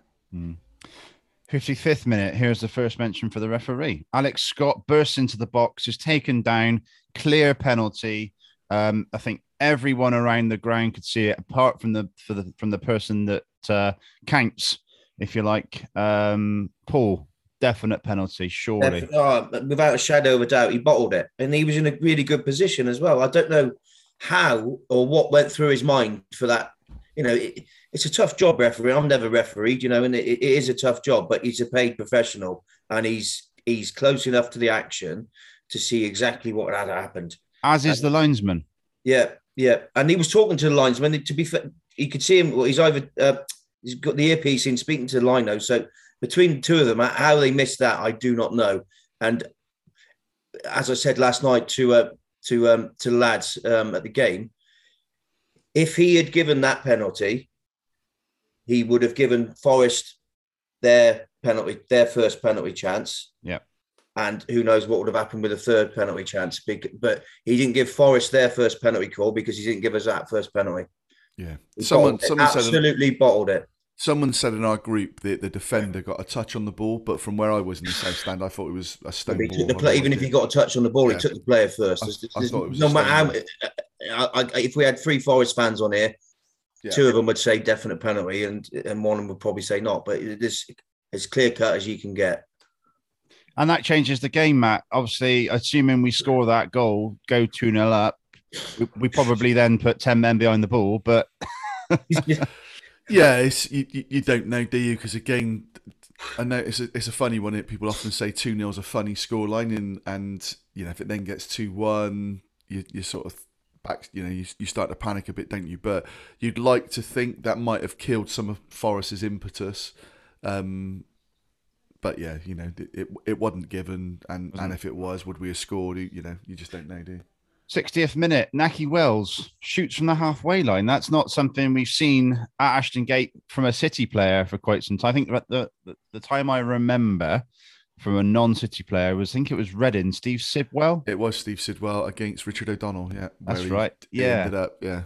[SPEAKER 3] 55th minute, here's the first mention for the referee. Alex Scott bursts into the box, is taken down, clear penalty. Um, I think everyone around the ground could see it, apart from the the from the person that uh, counts, if you like. Um, Paul, definite penalty, surely.
[SPEAKER 5] Oh, without a shadow of a doubt, he bottled it, and he was in a really good position as well. I don't know how or what went through his mind for that. You know, it, it's a tough job, referee. I've never refereed, you know, and it, it is a tough job. But he's a paid professional, and he's he's close enough to the action to see exactly what had happened.
[SPEAKER 3] As is the linesman.
[SPEAKER 5] Yeah, yeah. And he was talking to the linesman. To be fair, he could see him. Well, he's either uh, he's got the earpiece in speaking to the lino. So between the two of them, how they missed that, I do not know. And as I said last night to uh, to um, to lads um, at the game, if he had given that penalty, he would have given Forest their penalty, their first penalty chance.
[SPEAKER 3] Yeah.
[SPEAKER 5] And who knows what would have happened with a third penalty chance? But he didn't give Forest their first penalty call because he didn't give us that first penalty.
[SPEAKER 4] Yeah.
[SPEAKER 5] He
[SPEAKER 4] Someone someone said
[SPEAKER 5] absolutely bottled it.
[SPEAKER 4] Someone said in our group that the defender got a touch on the ball, but from where I was in the south stand, I thought it was a stone
[SPEAKER 5] He
[SPEAKER 4] ball.
[SPEAKER 5] took the play, even if he got a touch on the ball,
[SPEAKER 4] Yeah.
[SPEAKER 5] he took the player first.
[SPEAKER 4] I-
[SPEAKER 5] There's-
[SPEAKER 4] I
[SPEAKER 5] there's
[SPEAKER 4] thought it was
[SPEAKER 5] no matter how, I, I, if we had three Forest fans on here,
[SPEAKER 4] Yeah.
[SPEAKER 5] two of them would say definite penalty, and and one of them would probably say not. But this as clear cut as you can get.
[SPEAKER 3] And that changes the game, Matt. Obviously, assuming we score that goal, go 2 0 up, we, we probably then put 10 men behind the ball. But
[SPEAKER 4] Yeah, it's you, you, don't know, do you? Because again, I know it's a, it's a funny one. People often say 2 0 is a funny scoreline, and, and you know, if it then gets 2 1, you, you sort of back, you know, you, you start to panic a bit, don't you? But you'd like to think that might have killed some of Forest's impetus. Um, but yeah, you know, it, it, it wasn't given, and, and if it was, would we have scored? You, you know, you just don't know, do you?
[SPEAKER 3] 60th minute, Nakhi Wells shoots from the halfway line. That's not something we've seen at Ashton Gate from a City player for quite some time. I think that the, the, the time I remember from a non City player was, I think it was Reading, Steve Sidwell.
[SPEAKER 4] It was Steve Sidwell against Richard O'Donnell. Yeah,
[SPEAKER 3] That's right. Yeah.
[SPEAKER 4] ended up. Yeah,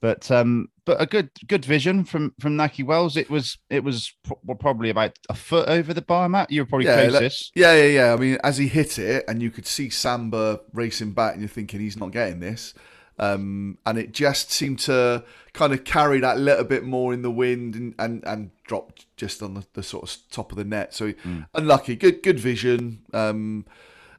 [SPEAKER 3] But um, but a good good vision from from Nakhi Wells. It was it was pro- probably about a foot over the bar, Matt. You were probably
[SPEAKER 4] Yeah,
[SPEAKER 3] closest.
[SPEAKER 4] yeah, yeah, yeah. I mean, as he hit it, and you could see Samba racing back, and you're thinking he's not getting this. Um, and it just seemed to kind of carry that little bit more in the wind and and, and dropped just on the, the sort of top of the net. So unlucky. Good good vision. Um,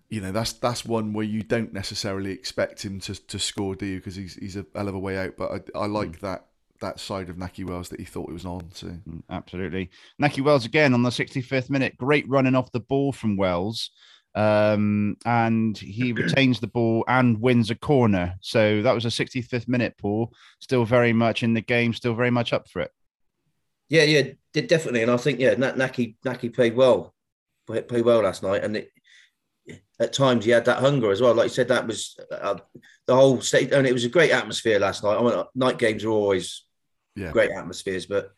[SPEAKER 4] you know that's that's one where you don't necessarily expect him to, to score, do you? Because he's he's a hell of a way out. But I, I like that that side of Nakhi Wells that he thought he was on. to.
[SPEAKER 3] Absolutely. Nakhi Wells again on the 65th minute. Great running off the ball from Wells. um, and he retains the ball and wins a corner. So that was a 65th minute, Paul. Still very much in the game, still very much up for it.
[SPEAKER 5] Yeah, yeah, definitely, and I think yeah, Nakhi Naki played well, played well last night, and it, at times he had that hunger as well. Like you said, that was uh, the whole state, and it was a great atmosphere last night. I mean, night games are always
[SPEAKER 4] Yeah.
[SPEAKER 5] great atmospheres, but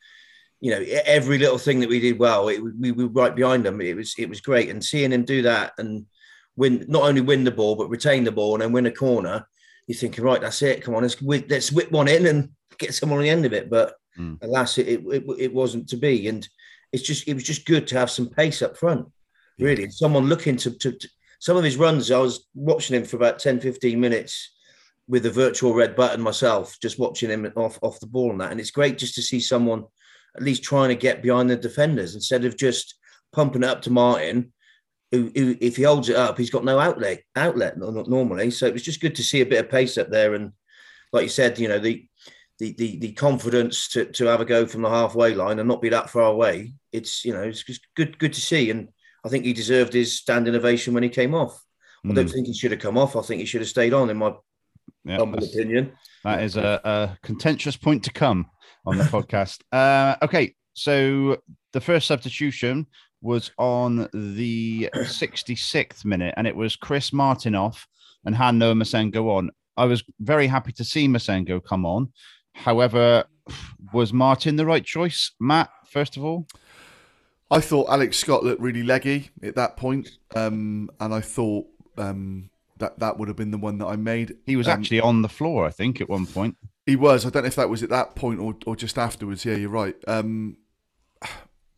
[SPEAKER 5] you know, every little thing that we did well, it, we, we were right behind them. It was it was great, and seeing him do that and win, not only win the ball but retain the ball and then win a corner, you're thinking, right, that's it. Come on, let's whip, let's whip one in and get someone on the end of it. But
[SPEAKER 3] Mm.
[SPEAKER 5] alas, it, it it wasn't to be, and it's just it was just good to have some pace up front, really, and someone looking to, to, to some of his runs. I was watching him for about 10, 15 minutes with the virtual red button myself, just watching him off off the ball and that. And it's great just to see someone at least trying to get behind the defenders instead of just pumping it up to Martin. Who, who if he holds it up, he's got no outlet outlet no- no- normally. So it was just good to see a bit of pace up there. And like you said, you know the the the, the confidence to, to have a go from the halfway line and not be that far away. It's you know it's just good good to see. And I think he deserved his standing ovation when he came off. I don't
[SPEAKER 3] Mm.
[SPEAKER 5] think he should have come off. I think he should have stayed on, in my
[SPEAKER 3] Yeah,
[SPEAKER 5] humble
[SPEAKER 3] that's-
[SPEAKER 5] opinion.
[SPEAKER 3] That is a, a contentious point to come on the podcast. Uh, okay, so the first substitution was on the 66th minute, and it was Chris Martin off and Han-Noah Massengo on. I was very happy to see Massengo come on. However, was Martin the right choice, Matt? First of all,
[SPEAKER 4] I thought Alex Scott looked really leggy at that point, um, and I thought um, that that would have been the one that I made.
[SPEAKER 3] he was
[SPEAKER 4] Um,
[SPEAKER 3] actually on the floor, I think, at one point.
[SPEAKER 4] He was. I don't know if that was at that point or, or just afterwards. Yeah, you're right. Um,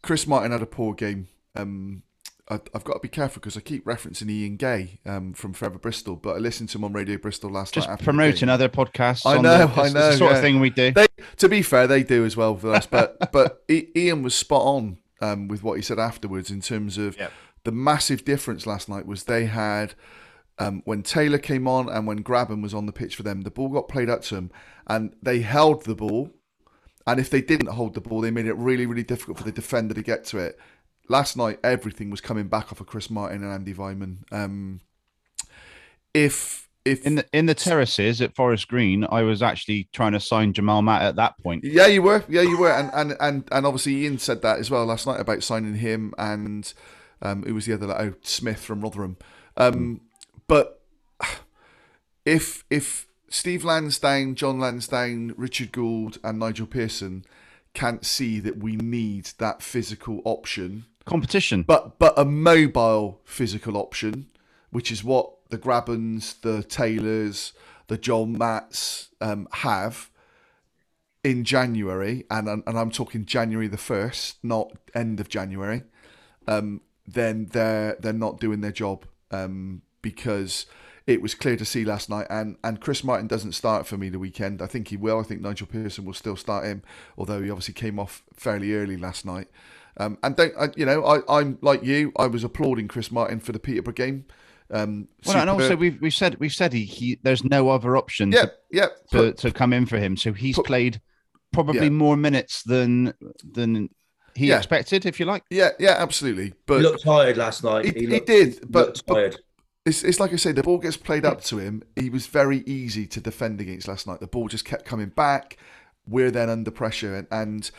[SPEAKER 4] Chris Martin had a poor game. Um, I, I've got to be careful because I keep referencing Ian Gay um, from Forever Bristol, but I listened to him on Radio Bristol last
[SPEAKER 3] Just
[SPEAKER 4] night.
[SPEAKER 3] promoting other podcasts.
[SPEAKER 4] I know,
[SPEAKER 3] the,
[SPEAKER 4] I know,
[SPEAKER 3] the sort
[SPEAKER 4] yeah.
[SPEAKER 3] of thing we do.
[SPEAKER 4] They, to be fair, they do as well for us. But but Ian was spot on um, with what he said afterwards in terms of
[SPEAKER 3] Yep.
[SPEAKER 4] the massive difference last night was they had um, when Taylor came on and when Grabban was on the pitch for them, the ball got played out to them and they held the ball. And if they didn't hold the ball, they made it really, really difficult for the defender to get to it. Last night, everything was coming back off of Chris Martin and Andy Weimann. Um, if if
[SPEAKER 3] in the in the terraces at Forest Green, I was actually trying to sign Jamal Matt at that point.
[SPEAKER 4] Yeah, you were. Yeah, you were. And and and, and obviously Ian said that as well last night about signing him and um, who was the other? Oh, Smith from Rotherham. Um, but if if Steve Lansdown, John Lansdown, Richard Gould, and Nigel Pearson can't see that we need that physical option,
[SPEAKER 3] Competition.
[SPEAKER 4] but but a mobile physical option, which is what the Grabbans, the Taylors, the John Matts um, have in January, and and I'm talking January the first, not end of January. Um, then they're they're not doing their job um, because it was clear to see last night. And and Chris Martin doesn't start for me the weekend. I think he will. I think Nigel Pearson will still start him, although he obviously came off fairly early last night. Um, and don't I, you know? I, I'm like you. I was applauding Chris Martin for the Peterborough game. Um,
[SPEAKER 3] well, and also we've we've said we've said he, he there's no other option
[SPEAKER 4] yeah,
[SPEAKER 3] to,
[SPEAKER 4] yeah.
[SPEAKER 3] to,
[SPEAKER 4] put-
[SPEAKER 3] to come in for him. So he's
[SPEAKER 4] put-
[SPEAKER 3] played probably
[SPEAKER 4] Yeah.
[SPEAKER 3] more minutes than than he
[SPEAKER 4] Yeah.
[SPEAKER 3] expected, if you like.
[SPEAKER 4] yeah, yeah, absolutely. But
[SPEAKER 5] he looked tired last night.
[SPEAKER 4] he, he
[SPEAKER 5] looked,
[SPEAKER 4] did. But,
[SPEAKER 5] looked
[SPEAKER 4] but
[SPEAKER 5] tired.
[SPEAKER 4] It's, it's like I say, the ball gets played up to him. He was very easy to defend against last night. The ball just kept coming back. We're then under pressure, and, and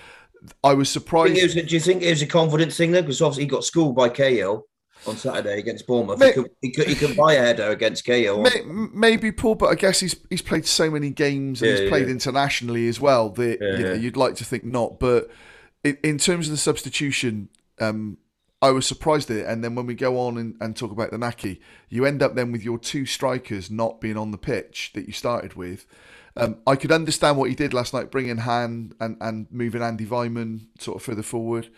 [SPEAKER 4] I was
[SPEAKER 5] Do you,
[SPEAKER 4] surprised.
[SPEAKER 5] think it was, do you think it was a confidence thing though? Because obviously he got schooled by Cahill on Saturday against Bournemouth.
[SPEAKER 4] Mate-
[SPEAKER 5] he, could, he, could, he could buy a header against Cahill.
[SPEAKER 4] May, maybe Paul, but I guess he's he's played so many games and
[SPEAKER 5] Yeah,
[SPEAKER 4] he's played
[SPEAKER 5] yeah.
[SPEAKER 4] internationally as well that you know, you'd like to think not. But in, in terms of the substitution, um, I was surprised at it. And then when we go on and, and talk about the Nakhi, you end up then with your two strikers not being on the pitch that you started with. Um, I could understand what he did last night, bringing Han and, and moving Andy Weimann sort of further forward.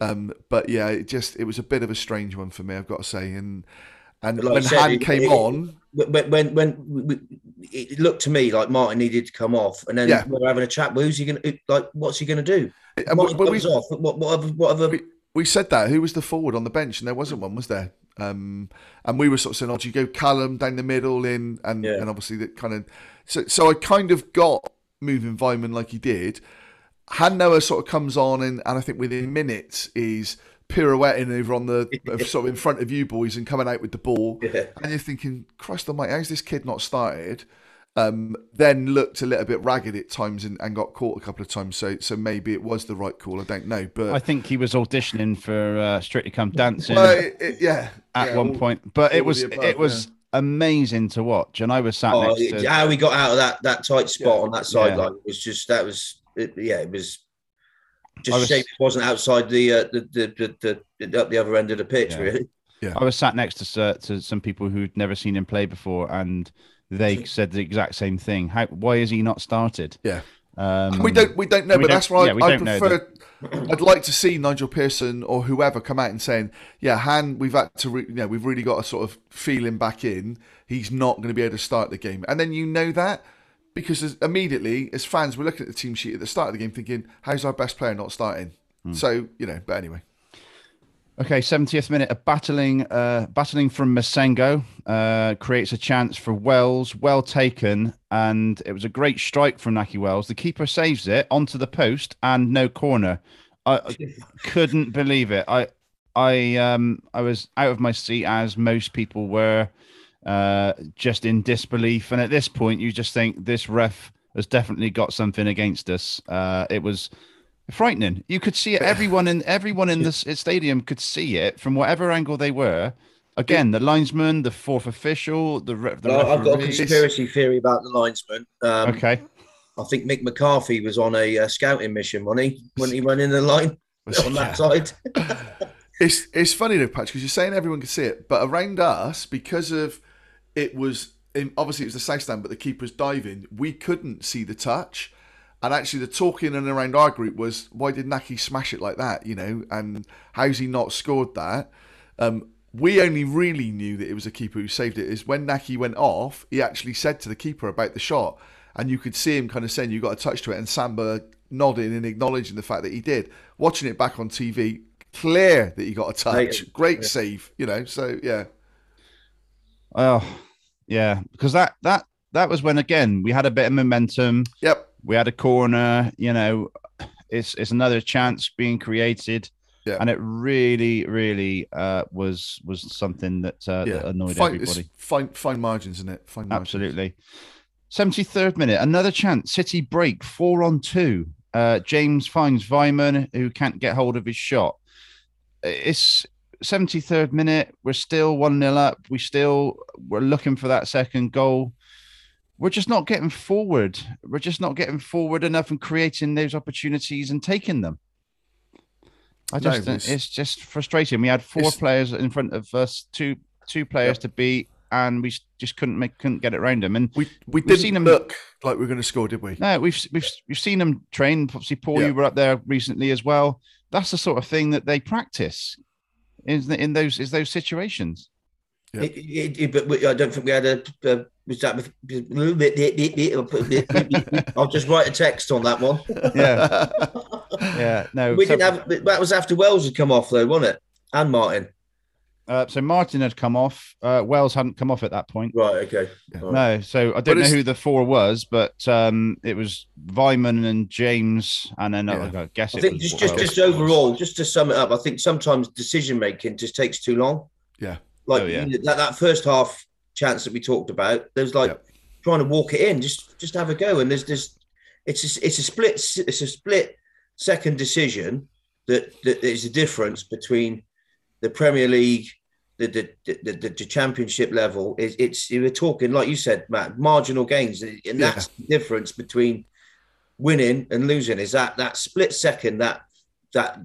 [SPEAKER 4] Um, but yeah, it just it was a bit of a strange one for me, I've got to say. And and
[SPEAKER 5] like
[SPEAKER 4] when
[SPEAKER 5] said,
[SPEAKER 4] Han
[SPEAKER 5] it-
[SPEAKER 4] came
[SPEAKER 5] it-
[SPEAKER 4] on,
[SPEAKER 5] when when when it looked to me like Martin needed to come off, and then
[SPEAKER 4] Yeah.
[SPEAKER 5] we're having a chat. Who's he going to like? What's he going to do?
[SPEAKER 4] and
[SPEAKER 5] Martin comes off. What what other, what other
[SPEAKER 4] we, we said that who was the forward on the bench, and there wasn't one, was there? Um, and we were sort of saying, "Oh, do you go Callum down the middle in?" And
[SPEAKER 5] Yeah.
[SPEAKER 4] and obviously that kind of so so I kind of got moving Weimann like he did. Han-Noah sort of comes on, and, and I think within minutes is pirouetting over on the sort of in front of you boys and coming out with the ball,
[SPEAKER 5] Yeah.
[SPEAKER 4] and you're thinking, Christ Almighty, how's this kid not started? Um, then looked a little bit ragged at times and, and got caught a couple of times. So so maybe it was the right call. I don't know, but
[SPEAKER 3] I think he was auditioning for uh, Strictly Come Dancing
[SPEAKER 4] well, it, it- yeah,
[SPEAKER 3] at
[SPEAKER 4] yeah,
[SPEAKER 3] one
[SPEAKER 4] all-
[SPEAKER 3] point, but it was
[SPEAKER 4] above,
[SPEAKER 3] it was amazing to watch, and I was sat
[SPEAKER 5] Oh,
[SPEAKER 3] next to.
[SPEAKER 5] how we got out of that that tight spot
[SPEAKER 4] Yeah.
[SPEAKER 5] on that sideline was just that was it, yeah it was just
[SPEAKER 3] was-
[SPEAKER 5] shame it wasn't outside the uh, the, the, the, the up the other end of the pitch
[SPEAKER 3] Yeah.
[SPEAKER 5] really.
[SPEAKER 3] I was sat next to uh, to some people who'd never seen him play before, and they said the exact same thing. How? Why is he not started?
[SPEAKER 4] Yeah.
[SPEAKER 3] Um,
[SPEAKER 4] we don't we don't know,
[SPEAKER 3] we
[SPEAKER 4] but
[SPEAKER 3] don't-
[SPEAKER 4] that's why
[SPEAKER 3] yeah,
[SPEAKER 4] I, I prefer. I'd like to see Nigel Pearson or whoever come out and saying, "Yeah, Han, we've had to, re- you know, we've really got to sort of feel him back in. He's not going to be able to start the game." And then you know that because as, immediately, as fans, we're looking at the team sheet at the start of the game, thinking, "How's our best player not starting?"
[SPEAKER 3] Hmm.
[SPEAKER 4] So you know, but anyway,
[SPEAKER 3] Okay, 70th minute, a battling, uh, battling from Massengo uh, creates a chance for Wells, well taken, and it was a great strike from Nakhi Wells. The keeper saves it onto the post and no corner. I, couldn't believe it. I, I, um, I was out of my seat as most people were, uh, just in disbelief. And at this point, you just think this ref has definitely got something against us. Uh, it was frightening. You could see it. Everyone in everyone in this stadium could see it from whatever angle they were. Again, the linesman, the fourth official, the, re- the
[SPEAKER 5] Well, I've got a conspiracy theory about the linesman. Um,
[SPEAKER 3] Okay,
[SPEAKER 5] I think Mick McCarthy was on a uh, scouting mission, wasn't he? When he went in the line on that side.
[SPEAKER 4] It's it's funny though, Patch, because you're saying everyone could see it, but around us, because of it was in, obviously it was the south stand, but the keeper's diving, we couldn't see the touch. And actually, the talking and around our group was, why did Nakhi smash it like that? You know, and how's he not scored that? Um, we only really knew that it was a keeper who saved it. Is when Nakhi went off, he actually said to the keeper about the shot, and you could see him kind of saying, "You got a touch to it," and Samba nodding and acknowledging the fact that he did. Watching it back on TV, clear that he got a touch.
[SPEAKER 5] Right.
[SPEAKER 4] Great save, you know. So yeah,
[SPEAKER 3] oh yeah, because that that that was when again we had a bit of momentum.
[SPEAKER 4] yep,
[SPEAKER 3] We had a corner. You know, it's it's another chance being created.
[SPEAKER 4] Yeah.
[SPEAKER 3] And it really, really uh, was was something that, uh,
[SPEAKER 4] yeah.
[SPEAKER 3] that annoyed
[SPEAKER 4] fine,
[SPEAKER 3] everybody.
[SPEAKER 4] Fine, fine margins in it. Fine margins.
[SPEAKER 3] Absolutely. 73rd minute, another chance. City break, four on two. Uh, James finds Weimann, who can't get hold of his shot. It's 73rd minute. We're still 1 0 up. We still, we're looking for that second goal. We're just not getting forward. We're just not getting forward enough and creating those opportunities and taking them. I
[SPEAKER 4] No,
[SPEAKER 3] just,
[SPEAKER 4] it's-
[SPEAKER 3] it's just frustrating. We had four players in front of us, two two players to beat, and we just couldn't make couldn't get it around them. And
[SPEAKER 4] We we
[SPEAKER 3] We've
[SPEAKER 4] didn't
[SPEAKER 3] seen him-
[SPEAKER 4] look like we are going to score, did we?
[SPEAKER 3] no, we've we've we've seen them train. Obviously, Paul,
[SPEAKER 4] Yeah.
[SPEAKER 3] you were up there recently as well. That's the sort of thing that they practice in the, in those is those situations.
[SPEAKER 4] Yeah.
[SPEAKER 5] It- it- it- but we, I don't think we had a. Uh, was that with, a little bit? I'll just write a text on that one.
[SPEAKER 3] Yeah, yeah. No,
[SPEAKER 5] We
[SPEAKER 3] so,
[SPEAKER 5] didn't have. That was after Wells had come off, though, wasn't it? And Martin.
[SPEAKER 3] uh, so Martin had come off. Uh, Wells hadn't come off at that point.
[SPEAKER 5] Right. Okay. All right.
[SPEAKER 3] No, so I
[SPEAKER 4] But
[SPEAKER 3] don't know who the four was, but um, it was Weimann and James, and then
[SPEAKER 4] Yeah.
[SPEAKER 3] I guess
[SPEAKER 5] I
[SPEAKER 3] it
[SPEAKER 5] think
[SPEAKER 3] was
[SPEAKER 5] just just
[SPEAKER 3] Wells.
[SPEAKER 5] just overall, just to sum it up, I think sometimes decision making just takes too long.
[SPEAKER 4] Yeah.
[SPEAKER 5] Like
[SPEAKER 3] Oh, yeah.
[SPEAKER 5] that, that first half chance that we talked about, there's like
[SPEAKER 4] Yep.
[SPEAKER 5] trying to walk it in, just just have a go. And there's this, it's a, it's a split it's a split second decision that that is the difference between the Premier League. The, the, the, the, the championship level is it's we're talking like you said Matt marginal gains and
[SPEAKER 4] Yeah.
[SPEAKER 5] that's the difference between winning and losing is that that split second that that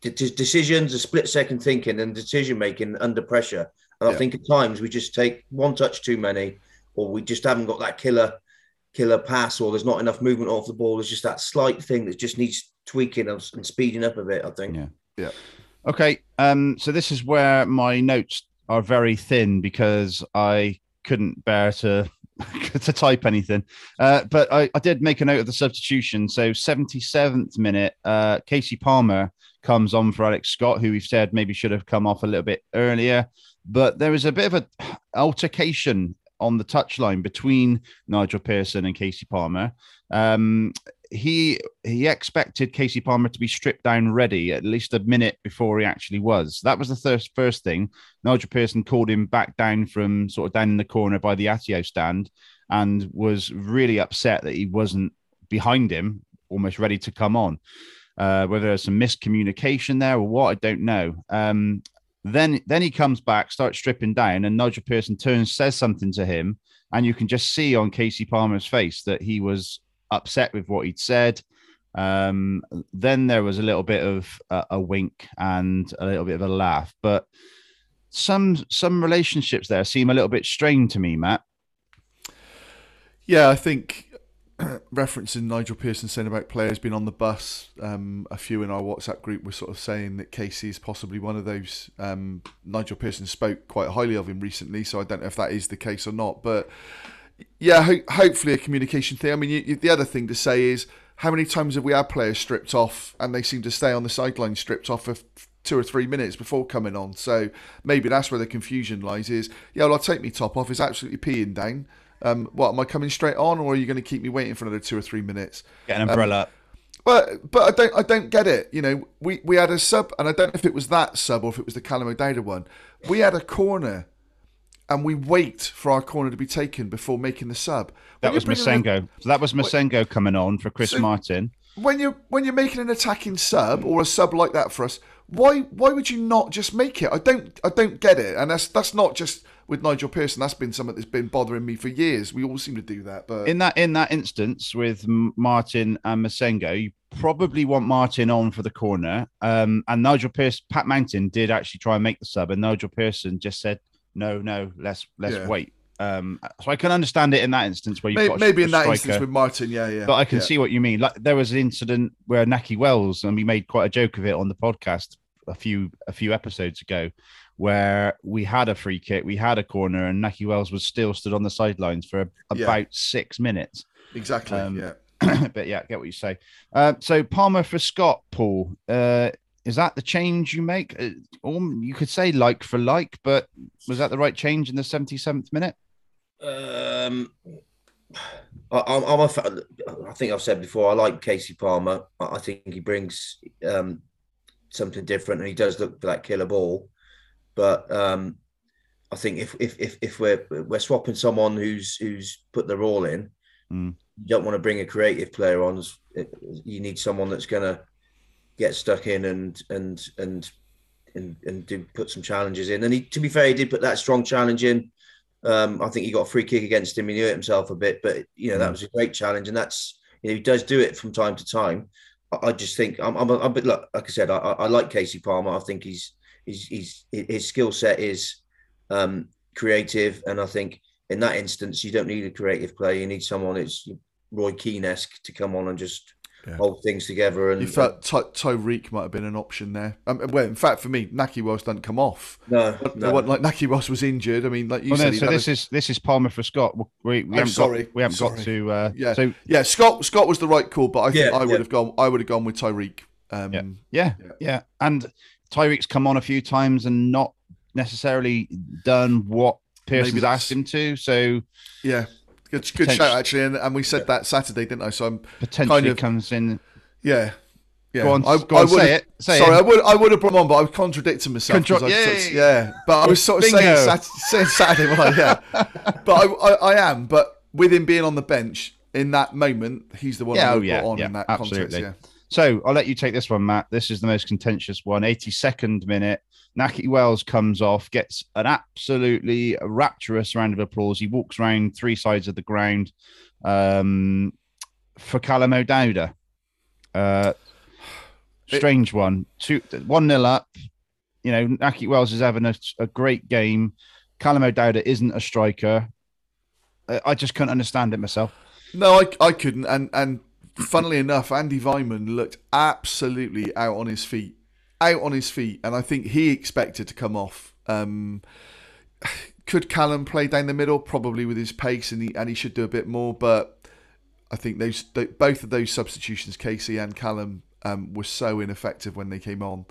[SPEAKER 5] de- de- decisions a split second thinking and decision making under pressure and
[SPEAKER 4] Yeah.
[SPEAKER 5] i think at times we just take one touch too many or we just haven't got that killer killer pass or there's not enough movement off the ball there's just that slight thing that just needs tweaking and and speeding up a bit i think
[SPEAKER 3] Yeah. Yeah. Okay, um, so this is where my notes are very thin because I couldn't bear to to type anything. Uh, but I, I did make a note of the substitution. So 77th minute, uh, Casey Palmer comes on for Alex Scott, who we've said maybe should have come off a little bit earlier. But there was a bit of a altercation on the touchline between Nigel Pearson and Casey Palmer. Um, he he expected Casey Palmer to be stripped down ready at least a minute before he actually was. That was the first first thing. Nigel Pearson called him back down from sort of down in the corner by the Atyeo stand and was really upset that he wasn't behind him, almost ready to come on. Uh, whether there's some miscommunication there or what, I don't know. Um, then then he comes back, starts stripping down, and Nigel Pearson turns, says something to him, and you can just see on Casey Palmer's face that he was upset with what he'd said. Um, then there was a little bit of a, a wink and a little bit of a laugh, but some some relationships there seem a little bit strained to me, Matt.
[SPEAKER 4] Yeah, I think referencing Nigel Pearson saying about players being on the bus, um, a few in our WhatsApp group were sort of saying that Casey is possibly one of those. Um, Nigel Pearson spoke quite highly of him recently, so I don't know if that is the case or not. But yeah, ho- hopefully a communication thing. I mean, you, you, the other thing to say is how many times have we had players stripped off and they seem to stay on the sideline stripped off for two or three minutes before coming on? So maybe that's where the confusion lies. Is yeah, well, I'll take me top off. It's absolutely peeing down. Um, what am I coming straight on, or are you going to keep me waiting for another two or three minutes?
[SPEAKER 3] Get an umbrella.
[SPEAKER 4] But but I don't I don't get it. You know, we we had a sub, and I don't know if it was that sub or if it was the Callum O'Dowda one. We had a corner, and we wait for our corner to be taken before making the sub.
[SPEAKER 3] that
[SPEAKER 4] When
[SPEAKER 3] was
[SPEAKER 4] you're
[SPEAKER 3] Massengo. So that was Massengo coming on for Chris
[SPEAKER 4] So-
[SPEAKER 3] Martin.
[SPEAKER 4] when you're when you're making an attacking sub or a sub like that for us, why why would you not just make it? I don't I don't get it, and that's that's not just with Nigel Pearson. That's been something that's been bothering me for years. We all seem to do that, but
[SPEAKER 3] in that in that instance with Martin and Massengo, you probably want Martin on for the corner. Um, and Nigel Pearson, Pat Mountain did actually try and make the sub, and Nigel Pearson just said, "No, no, let's let's
[SPEAKER 4] Yeah.
[SPEAKER 3] wait." Um, so I can understand it in that instance where you've
[SPEAKER 4] maybe, maybe in that instance with Martin, yeah, yeah.
[SPEAKER 3] but I can
[SPEAKER 4] yeah.
[SPEAKER 3] see what you mean. Like there was an incident where Nakhi Wells, and we made quite a joke of it on the podcast a few a few episodes ago, where we had a free kick, we had a corner, and Nakhi Wells was still stood on the sidelines for
[SPEAKER 4] Yeah.
[SPEAKER 3] about six minutes.
[SPEAKER 4] exactly,
[SPEAKER 3] um,
[SPEAKER 4] yeah.
[SPEAKER 3] but yeah, I get what you say. Uh, so Palmer for Scott, Paul. Uh, is that the change you make? Uh, or you could say like for like, but was that the right change in the 77th minute?
[SPEAKER 5] Um, I, I'm, I'm a fan. I think I've said before. I like Casey Palmer. I, I think he brings um, something different, and he does look for that killer ball. But um, I think if if if, if we're we're swapping someone who's who's put their all in,
[SPEAKER 3] Mm.
[SPEAKER 5] you don't want to bring a creative player on. You need someone that's going to get stuck in and and and and and do put some challenges in. And he, to be fair, he did put that strong challenge in. Um, I think he got a free kick against him. He hurt himself a bit, but you know that
[SPEAKER 3] Mm.
[SPEAKER 5] was a great challenge, and that's you know he does do it from time to time. I, I just think I'm, I'm, a, I'm a bit look, like I said, I I like Casey Palmer. I think he's he's, he's his skill set is um, creative, and I think in that instance you don't need a creative player. You need someone that's Roy Keane esque to come on and just
[SPEAKER 4] Yeah.
[SPEAKER 5] hold things together. And
[SPEAKER 4] You felt Ty- Tyreeq might have been an option there. Um, well, in fact, for me, Nakhi Wells doesn't come off.
[SPEAKER 5] no, no.
[SPEAKER 4] wasn't like Nakhi Wells was injured. I mean, like you
[SPEAKER 3] Well,
[SPEAKER 4] said,
[SPEAKER 3] no, so this
[SPEAKER 4] a-
[SPEAKER 3] is this is Palmer for Scott. We, we
[SPEAKER 4] I'm
[SPEAKER 3] haven't
[SPEAKER 4] sorry.
[SPEAKER 3] got we haven't got to. Uh,
[SPEAKER 4] yeah,
[SPEAKER 3] So
[SPEAKER 4] yeah. Scott Scott was the right call, but I think
[SPEAKER 5] Yeah,
[SPEAKER 4] I would
[SPEAKER 5] yeah.
[SPEAKER 4] have gone. I would have gone with Tyreeq. Um,
[SPEAKER 3] Yeah. yeah,
[SPEAKER 4] Yeah.
[SPEAKER 3] yeah, and Tyreeq's come on a few times and not necessarily done what Pearson's asked him to. So
[SPEAKER 4] yeah. Good, good shout actually, and, and we said that Saturday, didn't I? So I'm
[SPEAKER 3] potentially
[SPEAKER 4] Kind of-
[SPEAKER 3] comes in.
[SPEAKER 4] yeah, yeah.
[SPEAKER 3] Go on,
[SPEAKER 4] I,
[SPEAKER 3] go
[SPEAKER 4] I would
[SPEAKER 3] say
[SPEAKER 4] have-
[SPEAKER 3] it, say
[SPEAKER 4] sorry,
[SPEAKER 3] it.
[SPEAKER 4] I would I would have brought him on, but I was contradicting myself. 'cause
[SPEAKER 3] Contro-
[SPEAKER 4] I sort yeah, but I was sort of saying, Sat- saying Saturday, yeah. but I, I, I am. But with him being on the bench in that moment, he's the one
[SPEAKER 3] Yeah,
[SPEAKER 4] I
[SPEAKER 3] oh, yeah,
[SPEAKER 4] on
[SPEAKER 3] yeah,
[SPEAKER 4] in that
[SPEAKER 3] absolutely.
[SPEAKER 4] context.
[SPEAKER 3] So I'll let you take this one, Matt. This is the most contentious one. 82nd minute. Nakhi Wells comes off, gets an absolutely rapturous round of applause. He walks around three sides of the ground um, for Callum O'Dowda. Uh, strange one. Two, one nil up. You know, Nakhi Wells is having a, a great game. Callum O'Dowda isn't a striker. I I just couldn't understand it myself.
[SPEAKER 4] No, I, I couldn't. And and funnily enough, Andy Weimann looked absolutely out on his feet, out on his feet, and I think he expected to come off. Um, could Callum play down the middle? Probably with his pace, and he and he should do a bit more. But I think those th both of those substitutions, Casey and Callum, um, were so ineffective when they came on.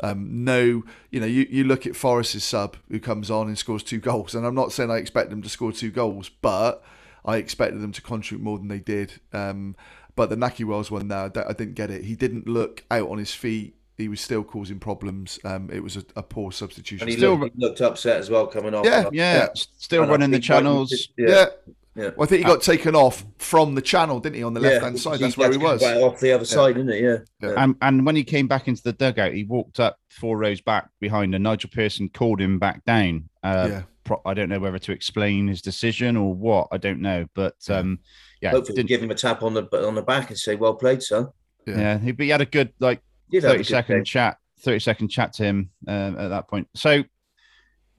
[SPEAKER 4] Um, no, you know, you, you look at Forest's sub who comes on and scores two goals, and I'm not saying I expect them to score two goals, but I expected them to contribute more than they did. Um, but the Nakhi Wells one, there, I didn't get it. He didn't look out on his feet. He was still causing problems. Um, it was a, a poor substitution.
[SPEAKER 5] And he,
[SPEAKER 3] Still-
[SPEAKER 5] looked, he looked upset as well coming off.
[SPEAKER 4] Yeah,
[SPEAKER 3] Yeah,
[SPEAKER 4] Yeah.
[SPEAKER 3] still
[SPEAKER 5] and
[SPEAKER 3] running the
[SPEAKER 5] think, like, you
[SPEAKER 3] channels.
[SPEAKER 5] just-
[SPEAKER 4] yeah.
[SPEAKER 5] Yeah. Yeah.
[SPEAKER 4] Well, I think he got taken off from the channel, didn't he, on the
[SPEAKER 5] Yeah,
[SPEAKER 4] left hand side? That's where he was.
[SPEAKER 5] come Off the other side, didn't it? Yeah.
[SPEAKER 4] Yeah.
[SPEAKER 3] And, and when he came back into the dugout, he walked up four rows back behind, and Nigel Pearson called him back down. Uh,
[SPEAKER 4] Yeah.
[SPEAKER 3] pro- I don't know whether to explain his decision or what. I don't know, but
[SPEAKER 4] Yeah.
[SPEAKER 3] um, yeah,
[SPEAKER 5] Hopefully,
[SPEAKER 3] didn't-
[SPEAKER 5] give him a tap on the on the back and say, "Well played, son."
[SPEAKER 4] Yeah.
[SPEAKER 3] yeah, he, but he had a good like
[SPEAKER 5] Did have a
[SPEAKER 3] 30
[SPEAKER 5] good
[SPEAKER 3] second
[SPEAKER 5] game.
[SPEAKER 3] chat 30 second chat to him um, at that point so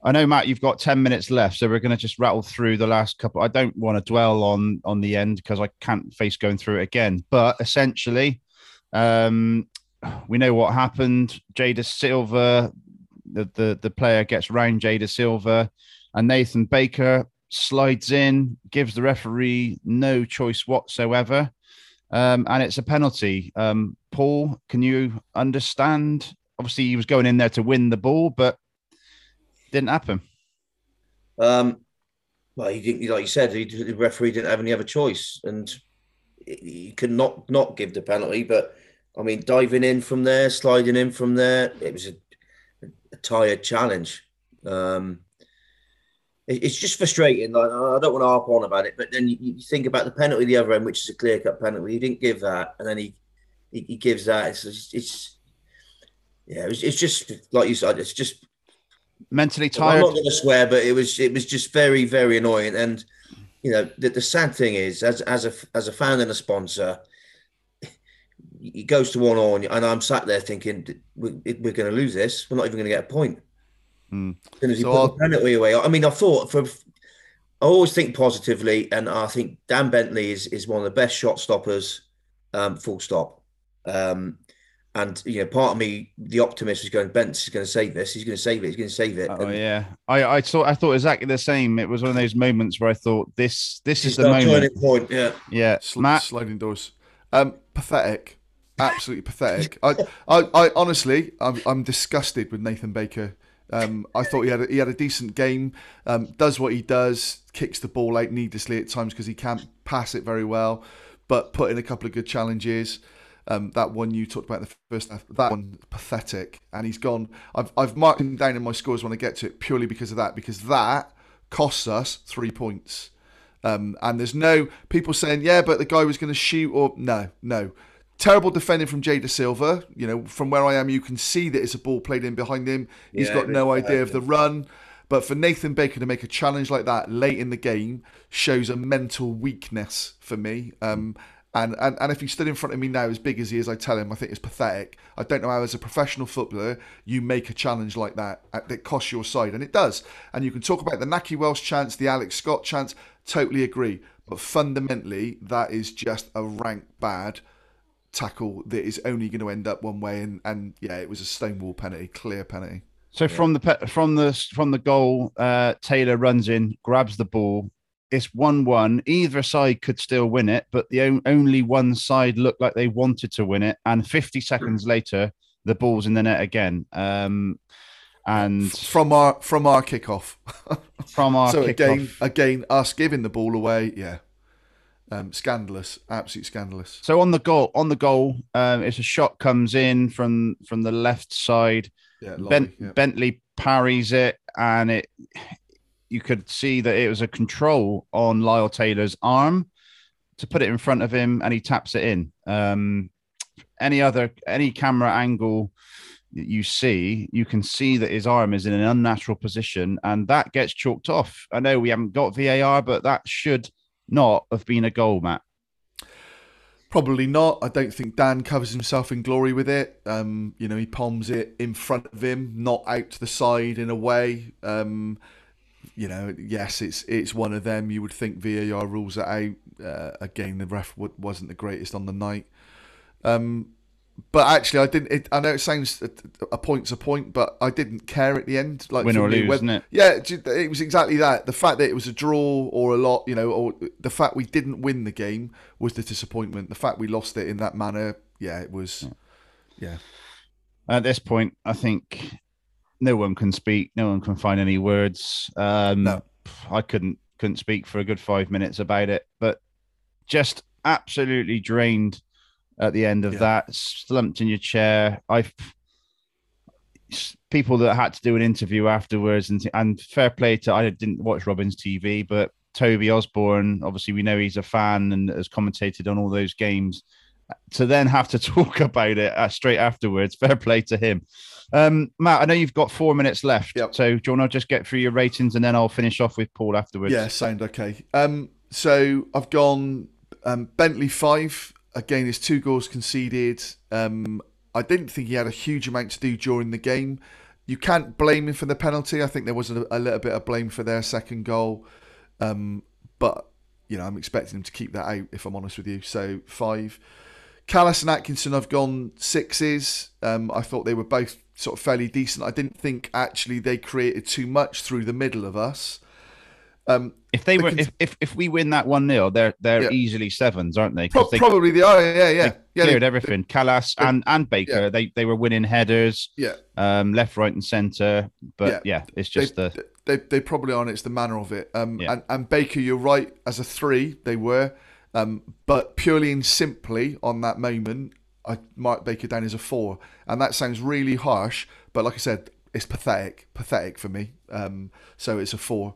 [SPEAKER 3] i know matt you've got 10 minutes left so we're going to just rattle through the last couple i don't want to dwell on on the end because i can't face going through it again but essentially um we know what happened Jay Dasilva the the, the player gets round Jay Dasilva and nathan baker slides in gives the referee no choice whatsoever um, and it's a penalty. Um, Paul, can you understand? Obviously, he was going in there to win the ball, but didn't happen.
[SPEAKER 5] Um, well, he didn't, like you said, he, the referee didn't have any other choice, and he could not not give the penalty. But I mean, diving in from there, sliding in from there, it was a, a tired challenge. Um, it- it's just frustrating. Like, I don't want to harp on about it, but then you, you think about the penalty the other end, which is a clear cut penalty. He didn't give that, and then he he, he gives that. It's, it's it's yeah, it was, it's just like you said. It's just
[SPEAKER 3] Mentally tired.
[SPEAKER 5] I'm not going to swear, but it was it was just very very annoying. And you know the, the sad thing is, as as a as a fan and a sponsor, it goes to one on, and I'm sat there thinking we, we're going to lose this. We're not even going to get a point.
[SPEAKER 3] Mm.
[SPEAKER 5] As soon as
[SPEAKER 4] So
[SPEAKER 5] put the penalty away, I mean, I thought for. I always think positively, and I think Dan Bentley is is one of the best shot stoppers. Um, full stop. Um, and you know, part of me, the optimist, was going, Bent's is going to save this. He's going to save it. He's going to save it.
[SPEAKER 3] Oh
[SPEAKER 5] And-
[SPEAKER 3] yeah, I I thought I thought exactly the same. It was one of those moments where I thought this this is the moment.
[SPEAKER 5] point. Yeah.
[SPEAKER 3] Yeah,
[SPEAKER 4] Sl-
[SPEAKER 3] Matt.
[SPEAKER 4] sliding doors. Um, pathetic, absolutely pathetic. I, I, I honestly, I'm, I'm disgusted with Nathan Baker. Um, I thought he had a, he had a decent game. Um, does what he does, kicks the ball out needlessly at times because he can't pass it very well, but put in a couple of good challenges. Um, that one you talked about in the first half, that one pathetic, and he's gone. I've I've marked him down in my scores when I get to it purely because of that, because that costs us three points. Um, and there's no people saying, yeah, but the guy was going to shoot or no, no. Terrible defending from Jay Dasilva. You know, from where I am, you can see that it's a ball played in behind him. He's
[SPEAKER 5] Yeah,
[SPEAKER 4] got no idea of the run. But for Nathan Baker to make a challenge like that late in the game shows a mental weakness for me. Um, and, and, and if he stood in front of me now, as big as he is, I tell him, I think it's pathetic. I don't know how, as a professional footballer, you make a challenge like that uh, that costs your side. And it does. And you can talk about the Nakhi Wells chance, the Alex Scott chance, totally agree. But fundamentally, that is just a rank bad tackle that is only going to end up one way. And, and yeah, it was a stonewall penalty, clear penalty.
[SPEAKER 3] So from the from the from the goal, uh, Taylor runs in, grabs the ball. It's one-one. Either side could still win it, but the on- only one side looked like they wanted to win it. And 50 seconds later, the ball's in the net again. Um, and
[SPEAKER 4] From our from our kickoff.
[SPEAKER 3] from our
[SPEAKER 4] so again, again, us giving the ball away, yeah, um, scandalous, absolute scandalous.
[SPEAKER 3] So on the goal, on the goal, um, it's a shot comes in from from the left side.
[SPEAKER 4] Yeah, Lolly,
[SPEAKER 3] Ben-
[SPEAKER 4] yeah.
[SPEAKER 3] Bentley parries it, and it you could see that it was a control on Lyle Taylor's arm to put it in front of him, and he taps it in. Um, any other any camera angle you see, you can see that his arm is in an unnatural position, and that gets chalked off. I know we haven't got VAR, but that should not have been a goal, Matt.
[SPEAKER 4] Probably not. I don't think Dan covers himself in glory with it. Um, you know, he palms it in front of him, not out to the side in a way. Um, you know, yes, it's it's one of them. You would think VAR rules it out. Uh, again, the ref w- wasn't the greatest on the night. Um, but actually, I didn't. It, I know it sounds a, a point's a point, but I didn't care at the end. Like
[SPEAKER 3] win or lose,
[SPEAKER 4] whether,
[SPEAKER 3] isn't it?
[SPEAKER 4] Yeah, it it was exactly that. The fact that it was a draw or a lot, you know, or the fact we didn't win the game was the disappointment. The fact we lost it in that manner, yeah, it was. Yeah,
[SPEAKER 3] At this point, I think no one can speak. No one can find any words. Um,
[SPEAKER 4] No.
[SPEAKER 3] I couldn't. couldn't speak for a good five minutes about it, but just absolutely drained at the end of
[SPEAKER 4] Yeah.
[SPEAKER 3] that, slumped in your chair. I people that had to do an interview afterwards, and and fair play to I didn't watch Robin's TV, but Toby Osborne, obviously we know he's a fan and has commentated on all those games. To then have to talk about it uh, straight afterwards, fair play to him. Um, Matt, I know you've got four minutes left,
[SPEAKER 4] Yep.
[SPEAKER 3] so do you want to just get through your ratings and then I'll finish off with Paul afterwards?
[SPEAKER 4] Yeah, sound okay. Um, so I've gone um, Bentley five. Again, his two goals conceded. Um, I didn't think he had a huge amount to do during the game. You can't blame him for the penalty. I think there was a, a little bit of blame for their second goal, um, but you know I'm expecting him to keep that out. If I'm honest with you, so five. Kalas and Atkinson, I've gone sixes. Um, I thought they were both sort of fairly decent. I didn't think actually they created too much through the middle of us. Um,
[SPEAKER 3] If they
[SPEAKER 4] The
[SPEAKER 3] were, if, if if we win that one 0 they're they're
[SPEAKER 4] Yeah.
[SPEAKER 3] easily sevens, aren't they?
[SPEAKER 4] Pro-
[SPEAKER 3] they,
[SPEAKER 4] probably the oh yeah yeah yeah
[SPEAKER 3] they cleared
[SPEAKER 4] they-
[SPEAKER 3] everything.
[SPEAKER 4] Kalas
[SPEAKER 3] and and Baker,
[SPEAKER 4] yeah.
[SPEAKER 3] they they were winning headers,
[SPEAKER 4] yeah
[SPEAKER 3] um, left, right, and centre. But yeah, it's just
[SPEAKER 4] they,
[SPEAKER 3] the
[SPEAKER 4] they they probably aren't. It's the manner of it. Um,
[SPEAKER 3] Yeah.
[SPEAKER 4] and, and Baker, you're right. As a three, they were, um, but purely and simply on that moment, I marked Baker down as a four, and that sounds really harsh. But like I said, it's pathetic, pathetic for me. Um, so it's a four.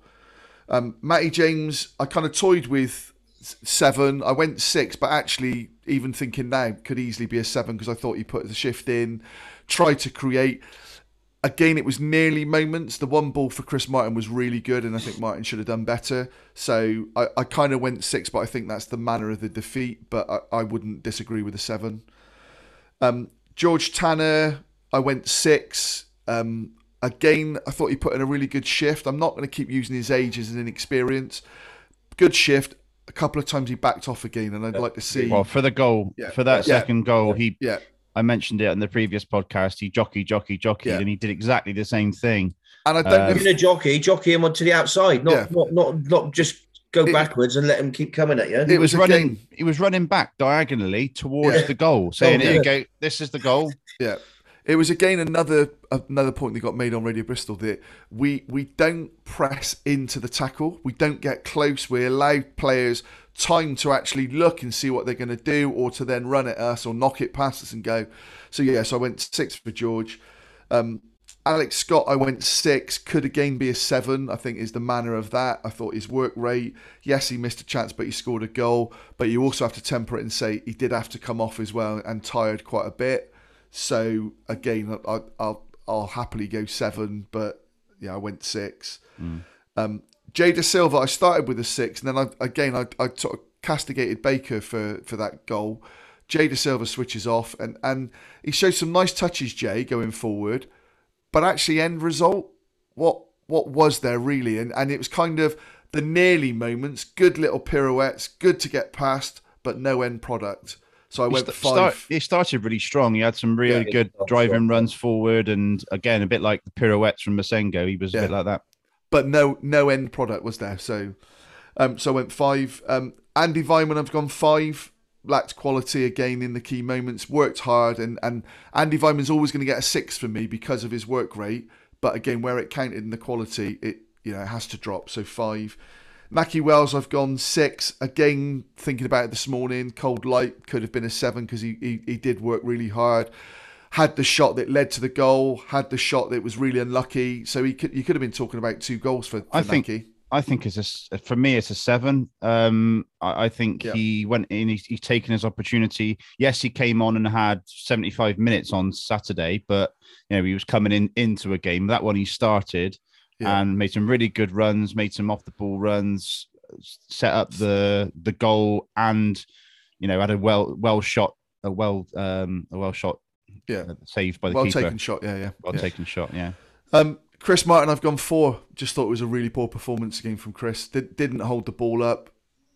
[SPEAKER 4] Um, Matty James, I kind of toyed with seven. I went six, but actually, even thinking now, could easily be a seven because I thought he put the shift in, tried to create. Again, it was nearly moments. The one ball for Chris Martin was really good, and I think Martin should have done better. So I, I kind of went six, but I think that's the manner of the defeat. But I, I wouldn't disagree with a seven. Um, George Tanner, I went six. Um, again, I thought he put in a really good shift. I'm not going to keep using his age as an inexperience. Good shift. A couple of times he backed off again, and I'd like to see.
[SPEAKER 3] well for the goal
[SPEAKER 4] Yeah.
[SPEAKER 3] for that
[SPEAKER 4] Yeah.
[SPEAKER 3] second goal. He
[SPEAKER 4] yeah,
[SPEAKER 3] I mentioned it in the previous podcast. He jockey, jockey, jockey,
[SPEAKER 4] Yeah.
[SPEAKER 3] and he did exactly the same thing.
[SPEAKER 4] and I don't
[SPEAKER 3] Um,
[SPEAKER 4] know.
[SPEAKER 5] A jockey, jockey him onto the outside, not
[SPEAKER 4] Yeah.
[SPEAKER 5] not not not just go
[SPEAKER 4] It-
[SPEAKER 5] backwards and let him keep coming at you.
[SPEAKER 4] It
[SPEAKER 3] He was
[SPEAKER 4] was
[SPEAKER 3] running.
[SPEAKER 4] again-
[SPEAKER 3] He was running back diagonally towards
[SPEAKER 4] Yeah.
[SPEAKER 3] the goal, saying,
[SPEAKER 5] Oh,
[SPEAKER 3] "Here you go. This is the goal."
[SPEAKER 4] Yeah. It was again another another point that got made on Radio Bristol that we we don't press into the tackle. We don't get close. We allow players time to actually look and see what they're going to do, or to then run at us or knock it past us and go. So yeah, so I went six for George. Um, Alex Scott, I went six. Could again be a seven. I think is the manner of that. I thought his work rate. Yes, he missed a chance, but he scored a goal. But you also have to temper it and say he did have to come off as well and tired quite a bit. So again, I, I'll I'll happily go seven, but yeah, I went six. Um, Jay Dasilva, I started with a six, and then I, again I, I sort of castigated Baker for for that goal. Jay Dasilva switches off, and and he shows some nice touches, Jay, going forward, but actually end result, what what was there really? And and it was kind of the nearly moments, good little pirouettes, good to get past, but no end product. So I
[SPEAKER 3] He,
[SPEAKER 4] went
[SPEAKER 3] st-
[SPEAKER 4] five.
[SPEAKER 3] start, he started really strong. He had some really
[SPEAKER 5] Yeah,
[SPEAKER 3] good driving
[SPEAKER 5] strong.
[SPEAKER 3] runs forward, and again, a bit like the pirouettes from Massengo. He was a
[SPEAKER 4] Yeah.
[SPEAKER 3] bit like that.
[SPEAKER 4] But no no end product was there. So um, so I went five. Um, Andy Weimann, I've gone five. Lacked quality again in the key moments. Worked hard, and and Andy Weimann's always going to get a six for me because of his work rate. But again, where it counted in the quality, it you know it has to drop. So five. Nakhi Wells, I've gone six. Again, thinking about it this morning, cold light could have been a seven because he, he he did work really hard. Had the shot that led to the goal. Had the shot that was really unlucky. So he could you could have been talking about two goals for, for
[SPEAKER 3] I think-
[SPEAKER 4] Nakhi.
[SPEAKER 3] I think it's a for me it's a seven. Um, I, I think
[SPEAKER 4] Yeah.
[SPEAKER 3] he went in. He's, he's taken his opportunity. Yes, he came on and had seventy five minutes on Saturday, but you know he was coming in into a game. That one he started
[SPEAKER 4] Yeah.
[SPEAKER 3] and made some really good runs. Made some off the ball runs. Set up the the goal and you know had a well well shot a well um a well shot
[SPEAKER 4] Yeah.
[SPEAKER 3] saved by the
[SPEAKER 4] Well
[SPEAKER 3] keeper.
[SPEAKER 4] taken shot. Yeah, yeah.
[SPEAKER 3] well
[SPEAKER 4] yeah.
[SPEAKER 3] taken shot. Yeah.
[SPEAKER 4] Um, Chris Martin, I've gone four. Just thought it was a really poor performance again from Chris. Did, didn't hold the ball up.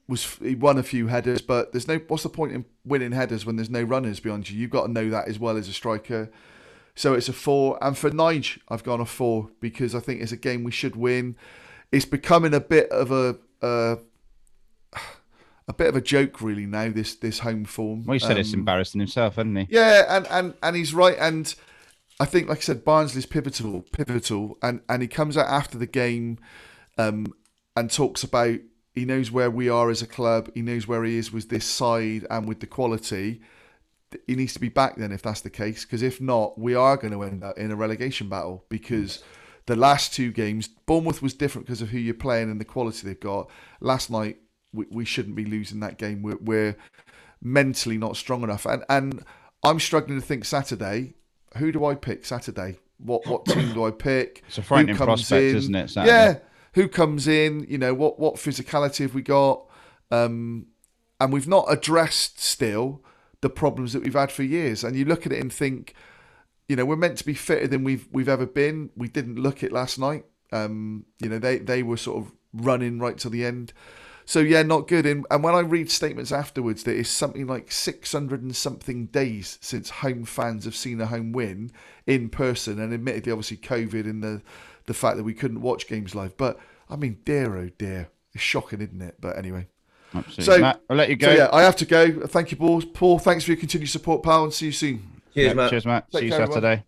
[SPEAKER 4] Was he won a few headers, but there's no. What's the point in winning headers when there's no runners beyond you? You've got to know that as well as a striker. So it's a four. And for Nige, I've gone a four because I think it's a game we should win. It's becoming a bit of a. a a bit of a joke, really. Now this this home form.
[SPEAKER 3] Well, he said it's
[SPEAKER 4] Um,
[SPEAKER 3] embarrassing himself, hasn't he?
[SPEAKER 4] yeah, and, and, and he's right. And I think, like I said, Barnsley's pivotal, pivotal, and, and he comes out after the game, um, and talks about he knows where we are as a club, he knows where he is with this side and with the quality. He needs to be back then if that's the case, because if not, we are going to end up in a relegation battle because the last two games, Bournemouth was different because of who you're playing and the quality they've got. Last night, we, we shouldn't be losing that game. We're, we're mentally not strong enough, and and I'm struggling to think Saturday. Who do I pick Saturday? What what team do I pick?
[SPEAKER 3] It's a frightening prospect,
[SPEAKER 4] in?
[SPEAKER 3] isn't it, Saturday?
[SPEAKER 4] Yeah, who comes in? You know what what physicality have we got? Um, and we've not addressed still the problems that we've had for years. And you look at it and think, you know, we're meant to be fitter than we've we've ever been. We didn't look it last night. Um, you know, they they were sort of running right to the end. So yeah, not good. And, and when I read statements afterwards, that it's something like six hundred and something days since home fans have seen a home win in person. And admittedly, obviously, COVID and the the fact that we couldn't watch games live. But I mean, dear oh dear, it's shocking, isn't it? But anyway.
[SPEAKER 3] Absolutely.
[SPEAKER 4] So-
[SPEAKER 3] Matt, I'll let you go.
[SPEAKER 4] So yeah, I have to go. Thank you, Paul. Paul, thanks for your continued support, pal, and see you soon.
[SPEAKER 5] Cheers,
[SPEAKER 3] Yeah,
[SPEAKER 5] Matt.
[SPEAKER 3] Cheers, Matt.
[SPEAKER 4] Take
[SPEAKER 3] See you
[SPEAKER 4] care, everyone.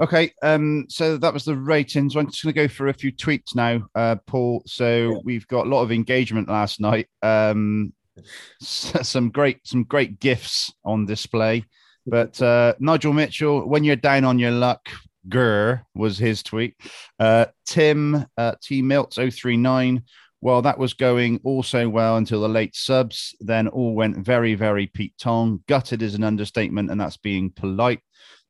[SPEAKER 3] Okay, um, so that was the ratings. I'm just going to go for a few tweets now, uh, Paul. So
[SPEAKER 5] Yeah.
[SPEAKER 3] we've got a lot of engagement last night. Um, some great, some great gifts on display. But uh, Nigel Mitchell, when you're down on your luck, grr was his tweet. Uh, Tim uh, T Milts 039. Well, that was going also well until the late subs. Then all went very, very Pete Tong. Gutted is an understatement, and that's being polite.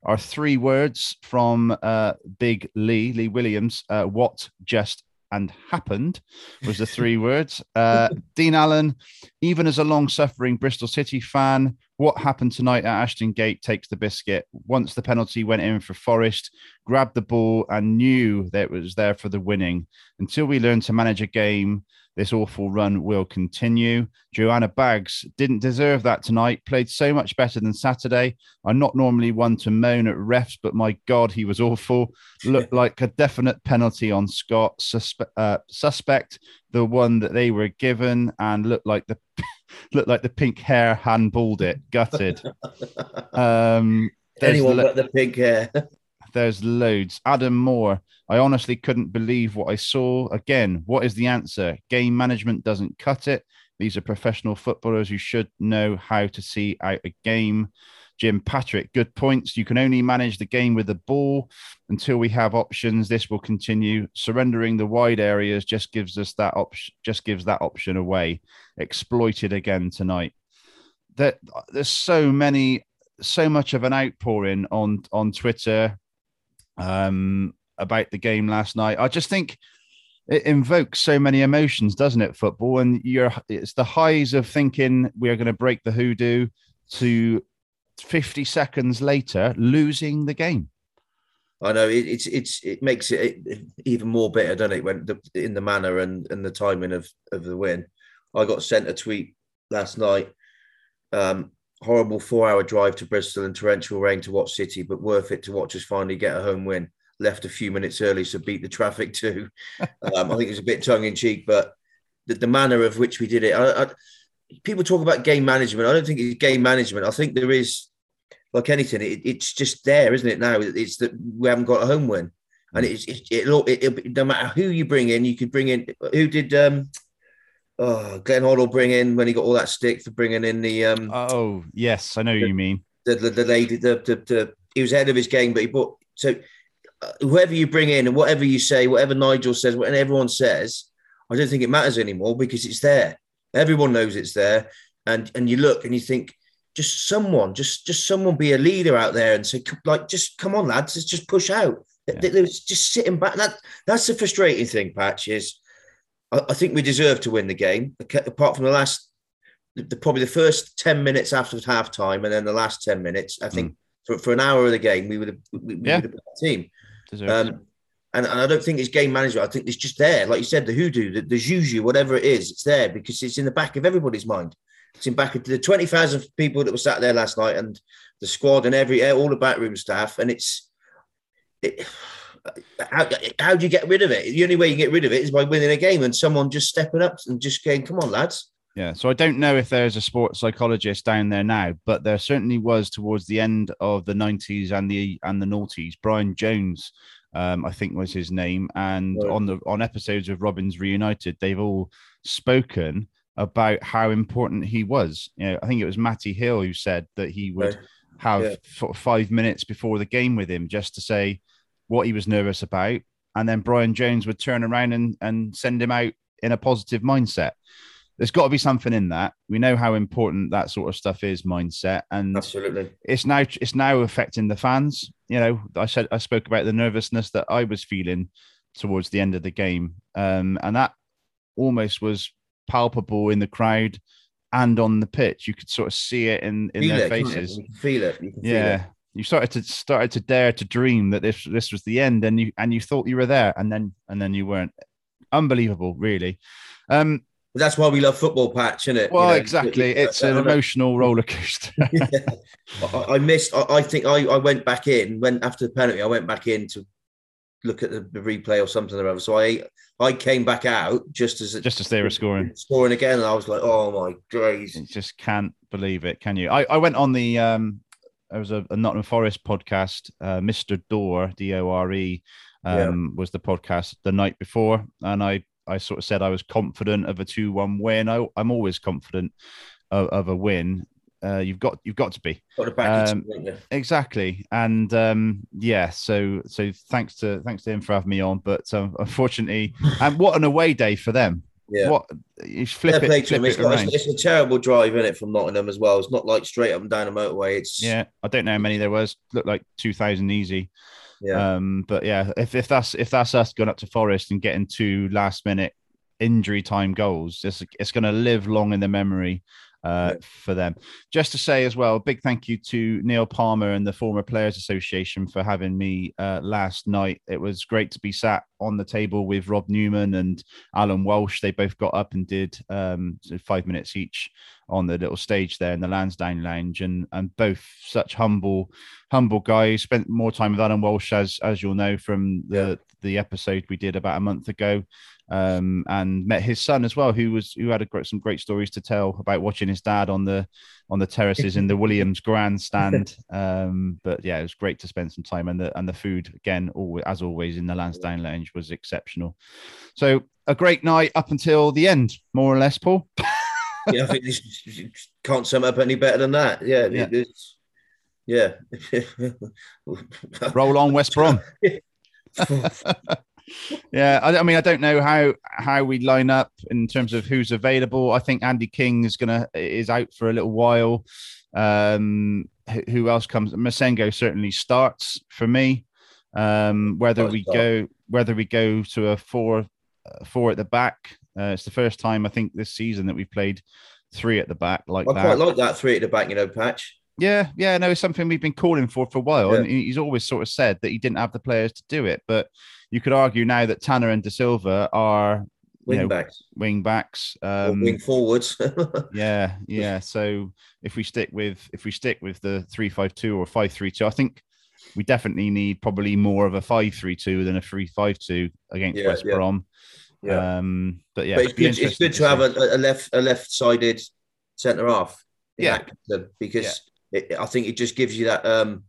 [SPEAKER 3] Our three words from uh, Big Lee, Lee Williams, uh, what just and happened was the three words. Uh, Dean Allen, even as a long suffering Bristol City fan, what happened tonight at Ashton Gate takes the biscuit. Once the penalty went in for Forest, grabbed the ball and knew that it was there for the winning. Until we learn to manage a game, this awful run will continue. Joanna Baggs didn't deserve that tonight, played so much better than Saturday. I'm not normally one to moan at refs, but my God, he was awful. Looked like a definite penalty on Scott. Suspe- uh, suspect the one that they were given, and looked like the looked like the pink hair handballed it. Gutted. Um,
[SPEAKER 5] Anyone
[SPEAKER 3] lo-
[SPEAKER 5] but the pink hair.
[SPEAKER 3] There's loads. Adam Moore. I honestly couldn't believe what I saw. Again, what is the answer? Game management doesn't cut it. These are professional footballers who should know how to see out a game. Jim Patrick, good points. You can only manage the game with the ball until we have options. This will continue. Surrendering the wide areas just gives us that option. Just gives that option away. Exploited again tonight. That there's so many, so much of an outpouring on on Twitter um, about the game last night. I just think it invokes so many emotions, doesn't it? Football, and you're it's the highs of thinking we are going to break the hoodoo to 50 seconds later losing the game.
[SPEAKER 5] I know it, it's it's it makes it even more bitter, doesn't it? When the, in the manner and and the timing of of the win, I got sent a tweet last night. Um, horrible four hour drive to Bristol and torrential rain to watch City, but worth it to watch us finally get a home win. Left a few minutes early, so beat the traffic too. Um, I think it was a bit tongue in cheek, but the, the manner of which we did it. I, I, people talk about game management. I don't think it's game management. I think there is, like anything, it, it's just there, isn't it? Now it's that we haven't got a home win, and it's it, it, it, it no matter who you bring in, you could bring in who did um oh Glenn Hoddle bring in when he got all that stick for bringing in the um
[SPEAKER 3] Oh, yes, I know what you mean.
[SPEAKER 5] the the, the lady the, the the he was ahead of his game, but he bought so uh, whoever you bring in and whatever you say, whatever Nigel says, whatever everyone says, I don't think it matters anymore because it's there. Everyone knows it's there, and and you look and you think, just someone, just just someone be a leader out there and say, like, just come on, lads, let's just push out.
[SPEAKER 3] Yeah.
[SPEAKER 5] They- they was just sitting back. That that's the frustrating thing, Patch. Is I, I think we deserve to win the game. Apart from the last, the, the- probably the first ten minutes after half time, and then the last ten minutes, I think for, for an hour of the game, we would have we, we
[SPEAKER 3] Yeah.
[SPEAKER 5] would have been the team. Um, and, and I don't think it's game management. I think it's just there, like you said, the hoodoo, the, the juju, whatever it is, it's there because it's in the back of everybody's mind. It's in back of the twenty thousand people that were sat there last night, and the squad, and every all the backroom staff, and it's. It, how, how do you get rid of it? The only way you get rid of it is by winning a game and someone just stepping up and just going, "Come on, lads!"
[SPEAKER 3] Yeah, so I don't know if there's a sports psychologist down there now, but there certainly was towards the end of the 90s and the and the noughties. Brian Jones um, I think was his name. And
[SPEAKER 5] Right.
[SPEAKER 3] on the on episodes of Robins Reunited, they've all spoken about how important he was. You know, I think it was Matty Hill who said that he would
[SPEAKER 5] Right.
[SPEAKER 3] have
[SPEAKER 5] Yeah.
[SPEAKER 3] of five minutes before the game with him just to say what he was nervous about. And then Brian Jones would turn around and, and send him out in a positive mindset. There's got to be something in that. We know how important that sort of stuff is, mindset, and
[SPEAKER 5] Absolutely.
[SPEAKER 3] it's now it's now affecting the fans. You know, I said I spoke about the nervousness that I was feeling towards the end of the game, um, and that almost was palpable in the crowd and on the pitch. You could sort of see it in in
[SPEAKER 5] Feel
[SPEAKER 3] their
[SPEAKER 5] it,
[SPEAKER 3] faces.
[SPEAKER 5] You can feel it. You can feel
[SPEAKER 3] Yeah,
[SPEAKER 5] it.
[SPEAKER 3] You started to started to dare to dream that this this was the end, and you and you thought you were there, and then and then you weren't. Unbelievable, really. Um,
[SPEAKER 5] that's why we love football patch, isn't it?
[SPEAKER 3] well,
[SPEAKER 5] You know,
[SPEAKER 3] exactly.
[SPEAKER 5] it-
[SPEAKER 3] It's an emotional roller coaster.
[SPEAKER 5] I, I missed. I, I think I, I went back in when after the penalty. I went back in to look at the, the replay or something or other. So I I came back out just as it,
[SPEAKER 3] Just as they were scoring.
[SPEAKER 5] scoring again, and I was like, oh my days.
[SPEAKER 3] You just can't believe it, can you? I, I went on the um there was a, a Nottingham Forest podcast, uh, Mr. Dore, D O R E, um, was the podcast the night before, and I I sort of said I was confident of a two one win. I, I'm always confident of, of a win. Uh, you've got you've got to be
[SPEAKER 5] Got.
[SPEAKER 3] Um,
[SPEAKER 5] Um,
[SPEAKER 3] exactly, and um, yeah. So so thanks to thanks to him for having me on, but um, unfortunately, and what an away day for them.
[SPEAKER 5] Yeah.
[SPEAKER 3] What you flip it, flip
[SPEAKER 5] him.
[SPEAKER 3] it
[SPEAKER 5] It's, it's, it's a terrible drive in it from Nottingham as well. It's not like straight up and down a motorway. It's
[SPEAKER 3] Yeah, I don't know how many there was. Looked like two thousand easy.
[SPEAKER 5] yeah.
[SPEAKER 3] Um, but yeah, if, if that's if that's us going up to Forest and getting two last minute injury time goals, it's it's going to live long in the memory uh,
[SPEAKER 5] Yeah.
[SPEAKER 3] for them. Just to say as well, a big thank you to Neil Palmer and the Former Players Association for having me uh, last night. It was great to be sat on the table with Rob Newman and Alan Walsh. They both got up and did um, five minutes each on the little stage there in the Lansdown Lounge, and and both such humble humble guys. Spent more time with Alan Walsh as as you'll know from the the episode we did about a month ago, um, and met his son as well, who was who had a great, some great stories to tell about watching his dad on the on the terraces in the Williams grandstand. Um, but yeah, it was great to spend some time, and the and the food again, always, as always in the Lansdown Lounge was exceptional. So a great night up until the end, more or less, Paul.
[SPEAKER 5] yeah, I think this can't sum up any better than that. Yeah,
[SPEAKER 3] Yeah.
[SPEAKER 5] it- it's yeah.
[SPEAKER 3] Roll on, West Brom. Yeah, I, I mean, I don't know how how we line up in terms of who's available. I think Andy King is gonna is out for a little while. Um, who- else comes? Massengo certainly starts for me. Um, whether we go whether we go to a four uh, four at the back, uh, it's the first time I think this season that we've played three at the back like
[SPEAKER 5] I
[SPEAKER 3] that.
[SPEAKER 5] quite like that three at the back, you know, patch.
[SPEAKER 3] Yeah, yeah, no, it's something we've been calling for for a while,
[SPEAKER 5] Yeah.
[SPEAKER 3] and he's always sort of said that he didn't have the players to do it. But you could argue now that Tanner and Dasilva are you
[SPEAKER 5] Wing
[SPEAKER 3] know,
[SPEAKER 5] backs
[SPEAKER 3] wing backs. Um,
[SPEAKER 5] wing forwards.
[SPEAKER 3] yeah, yeah. So if we stick with if we stick with the three five two or five three two, I think we definitely need probably more of a five three two than a three five two against
[SPEAKER 5] Yeah,
[SPEAKER 3] West
[SPEAKER 5] yeah.
[SPEAKER 3] Brom.
[SPEAKER 5] yeah.
[SPEAKER 3] Um, but yeah,
[SPEAKER 5] but it's good. It's good to have a, a left a left sided centre half.
[SPEAKER 3] Yeah.
[SPEAKER 5] Because it, I think it just gives you that. Um,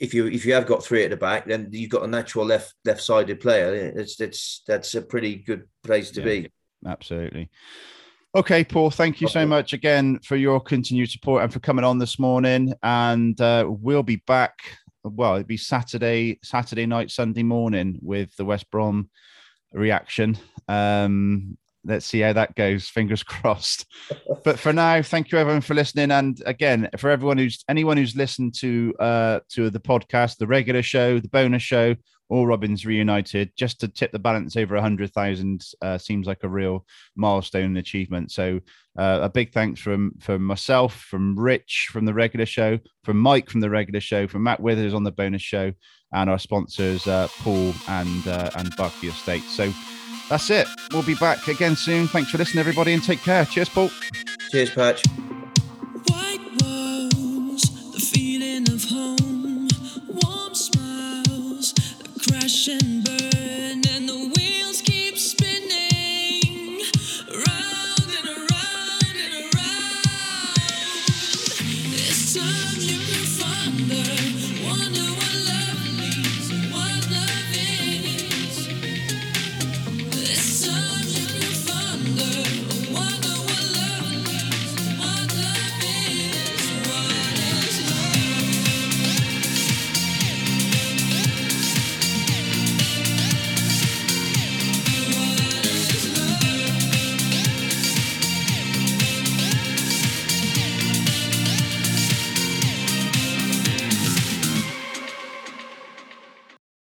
[SPEAKER 5] if you if you have got three at the back, then you've got a natural left left sided player. It's it's that's a pretty good place to
[SPEAKER 3] Yeah.
[SPEAKER 5] be.
[SPEAKER 3] Absolutely. Okay, Paul, thank you so much again for your continued support and for coming on this morning. And uh, we'll be back. Well, it'd be Saturday, Saturday night, Sunday morning with the West Brom reaction. Um, let's see how that goes. Fingers crossed. but for now, thank you everyone for listening. And again, for everyone who's anyone who's listened to uh, to the podcast, the regular show, the bonus show, all Robins reunited, just to tip the balance over hundred thousand uh, seems like a real milestone and achievement. So uh, a big thanks from from myself, from Rich from the regular show, from Mike from the regular show, from Matt Withers on the bonus show, and our sponsors uh, Paul and uh, and Bucky Estate. So that's it. We'll be back again soon. Thanks for listening, everybody, and take care. Cheers, Paul.
[SPEAKER 5] Cheers, Patch.
[SPEAKER 6] White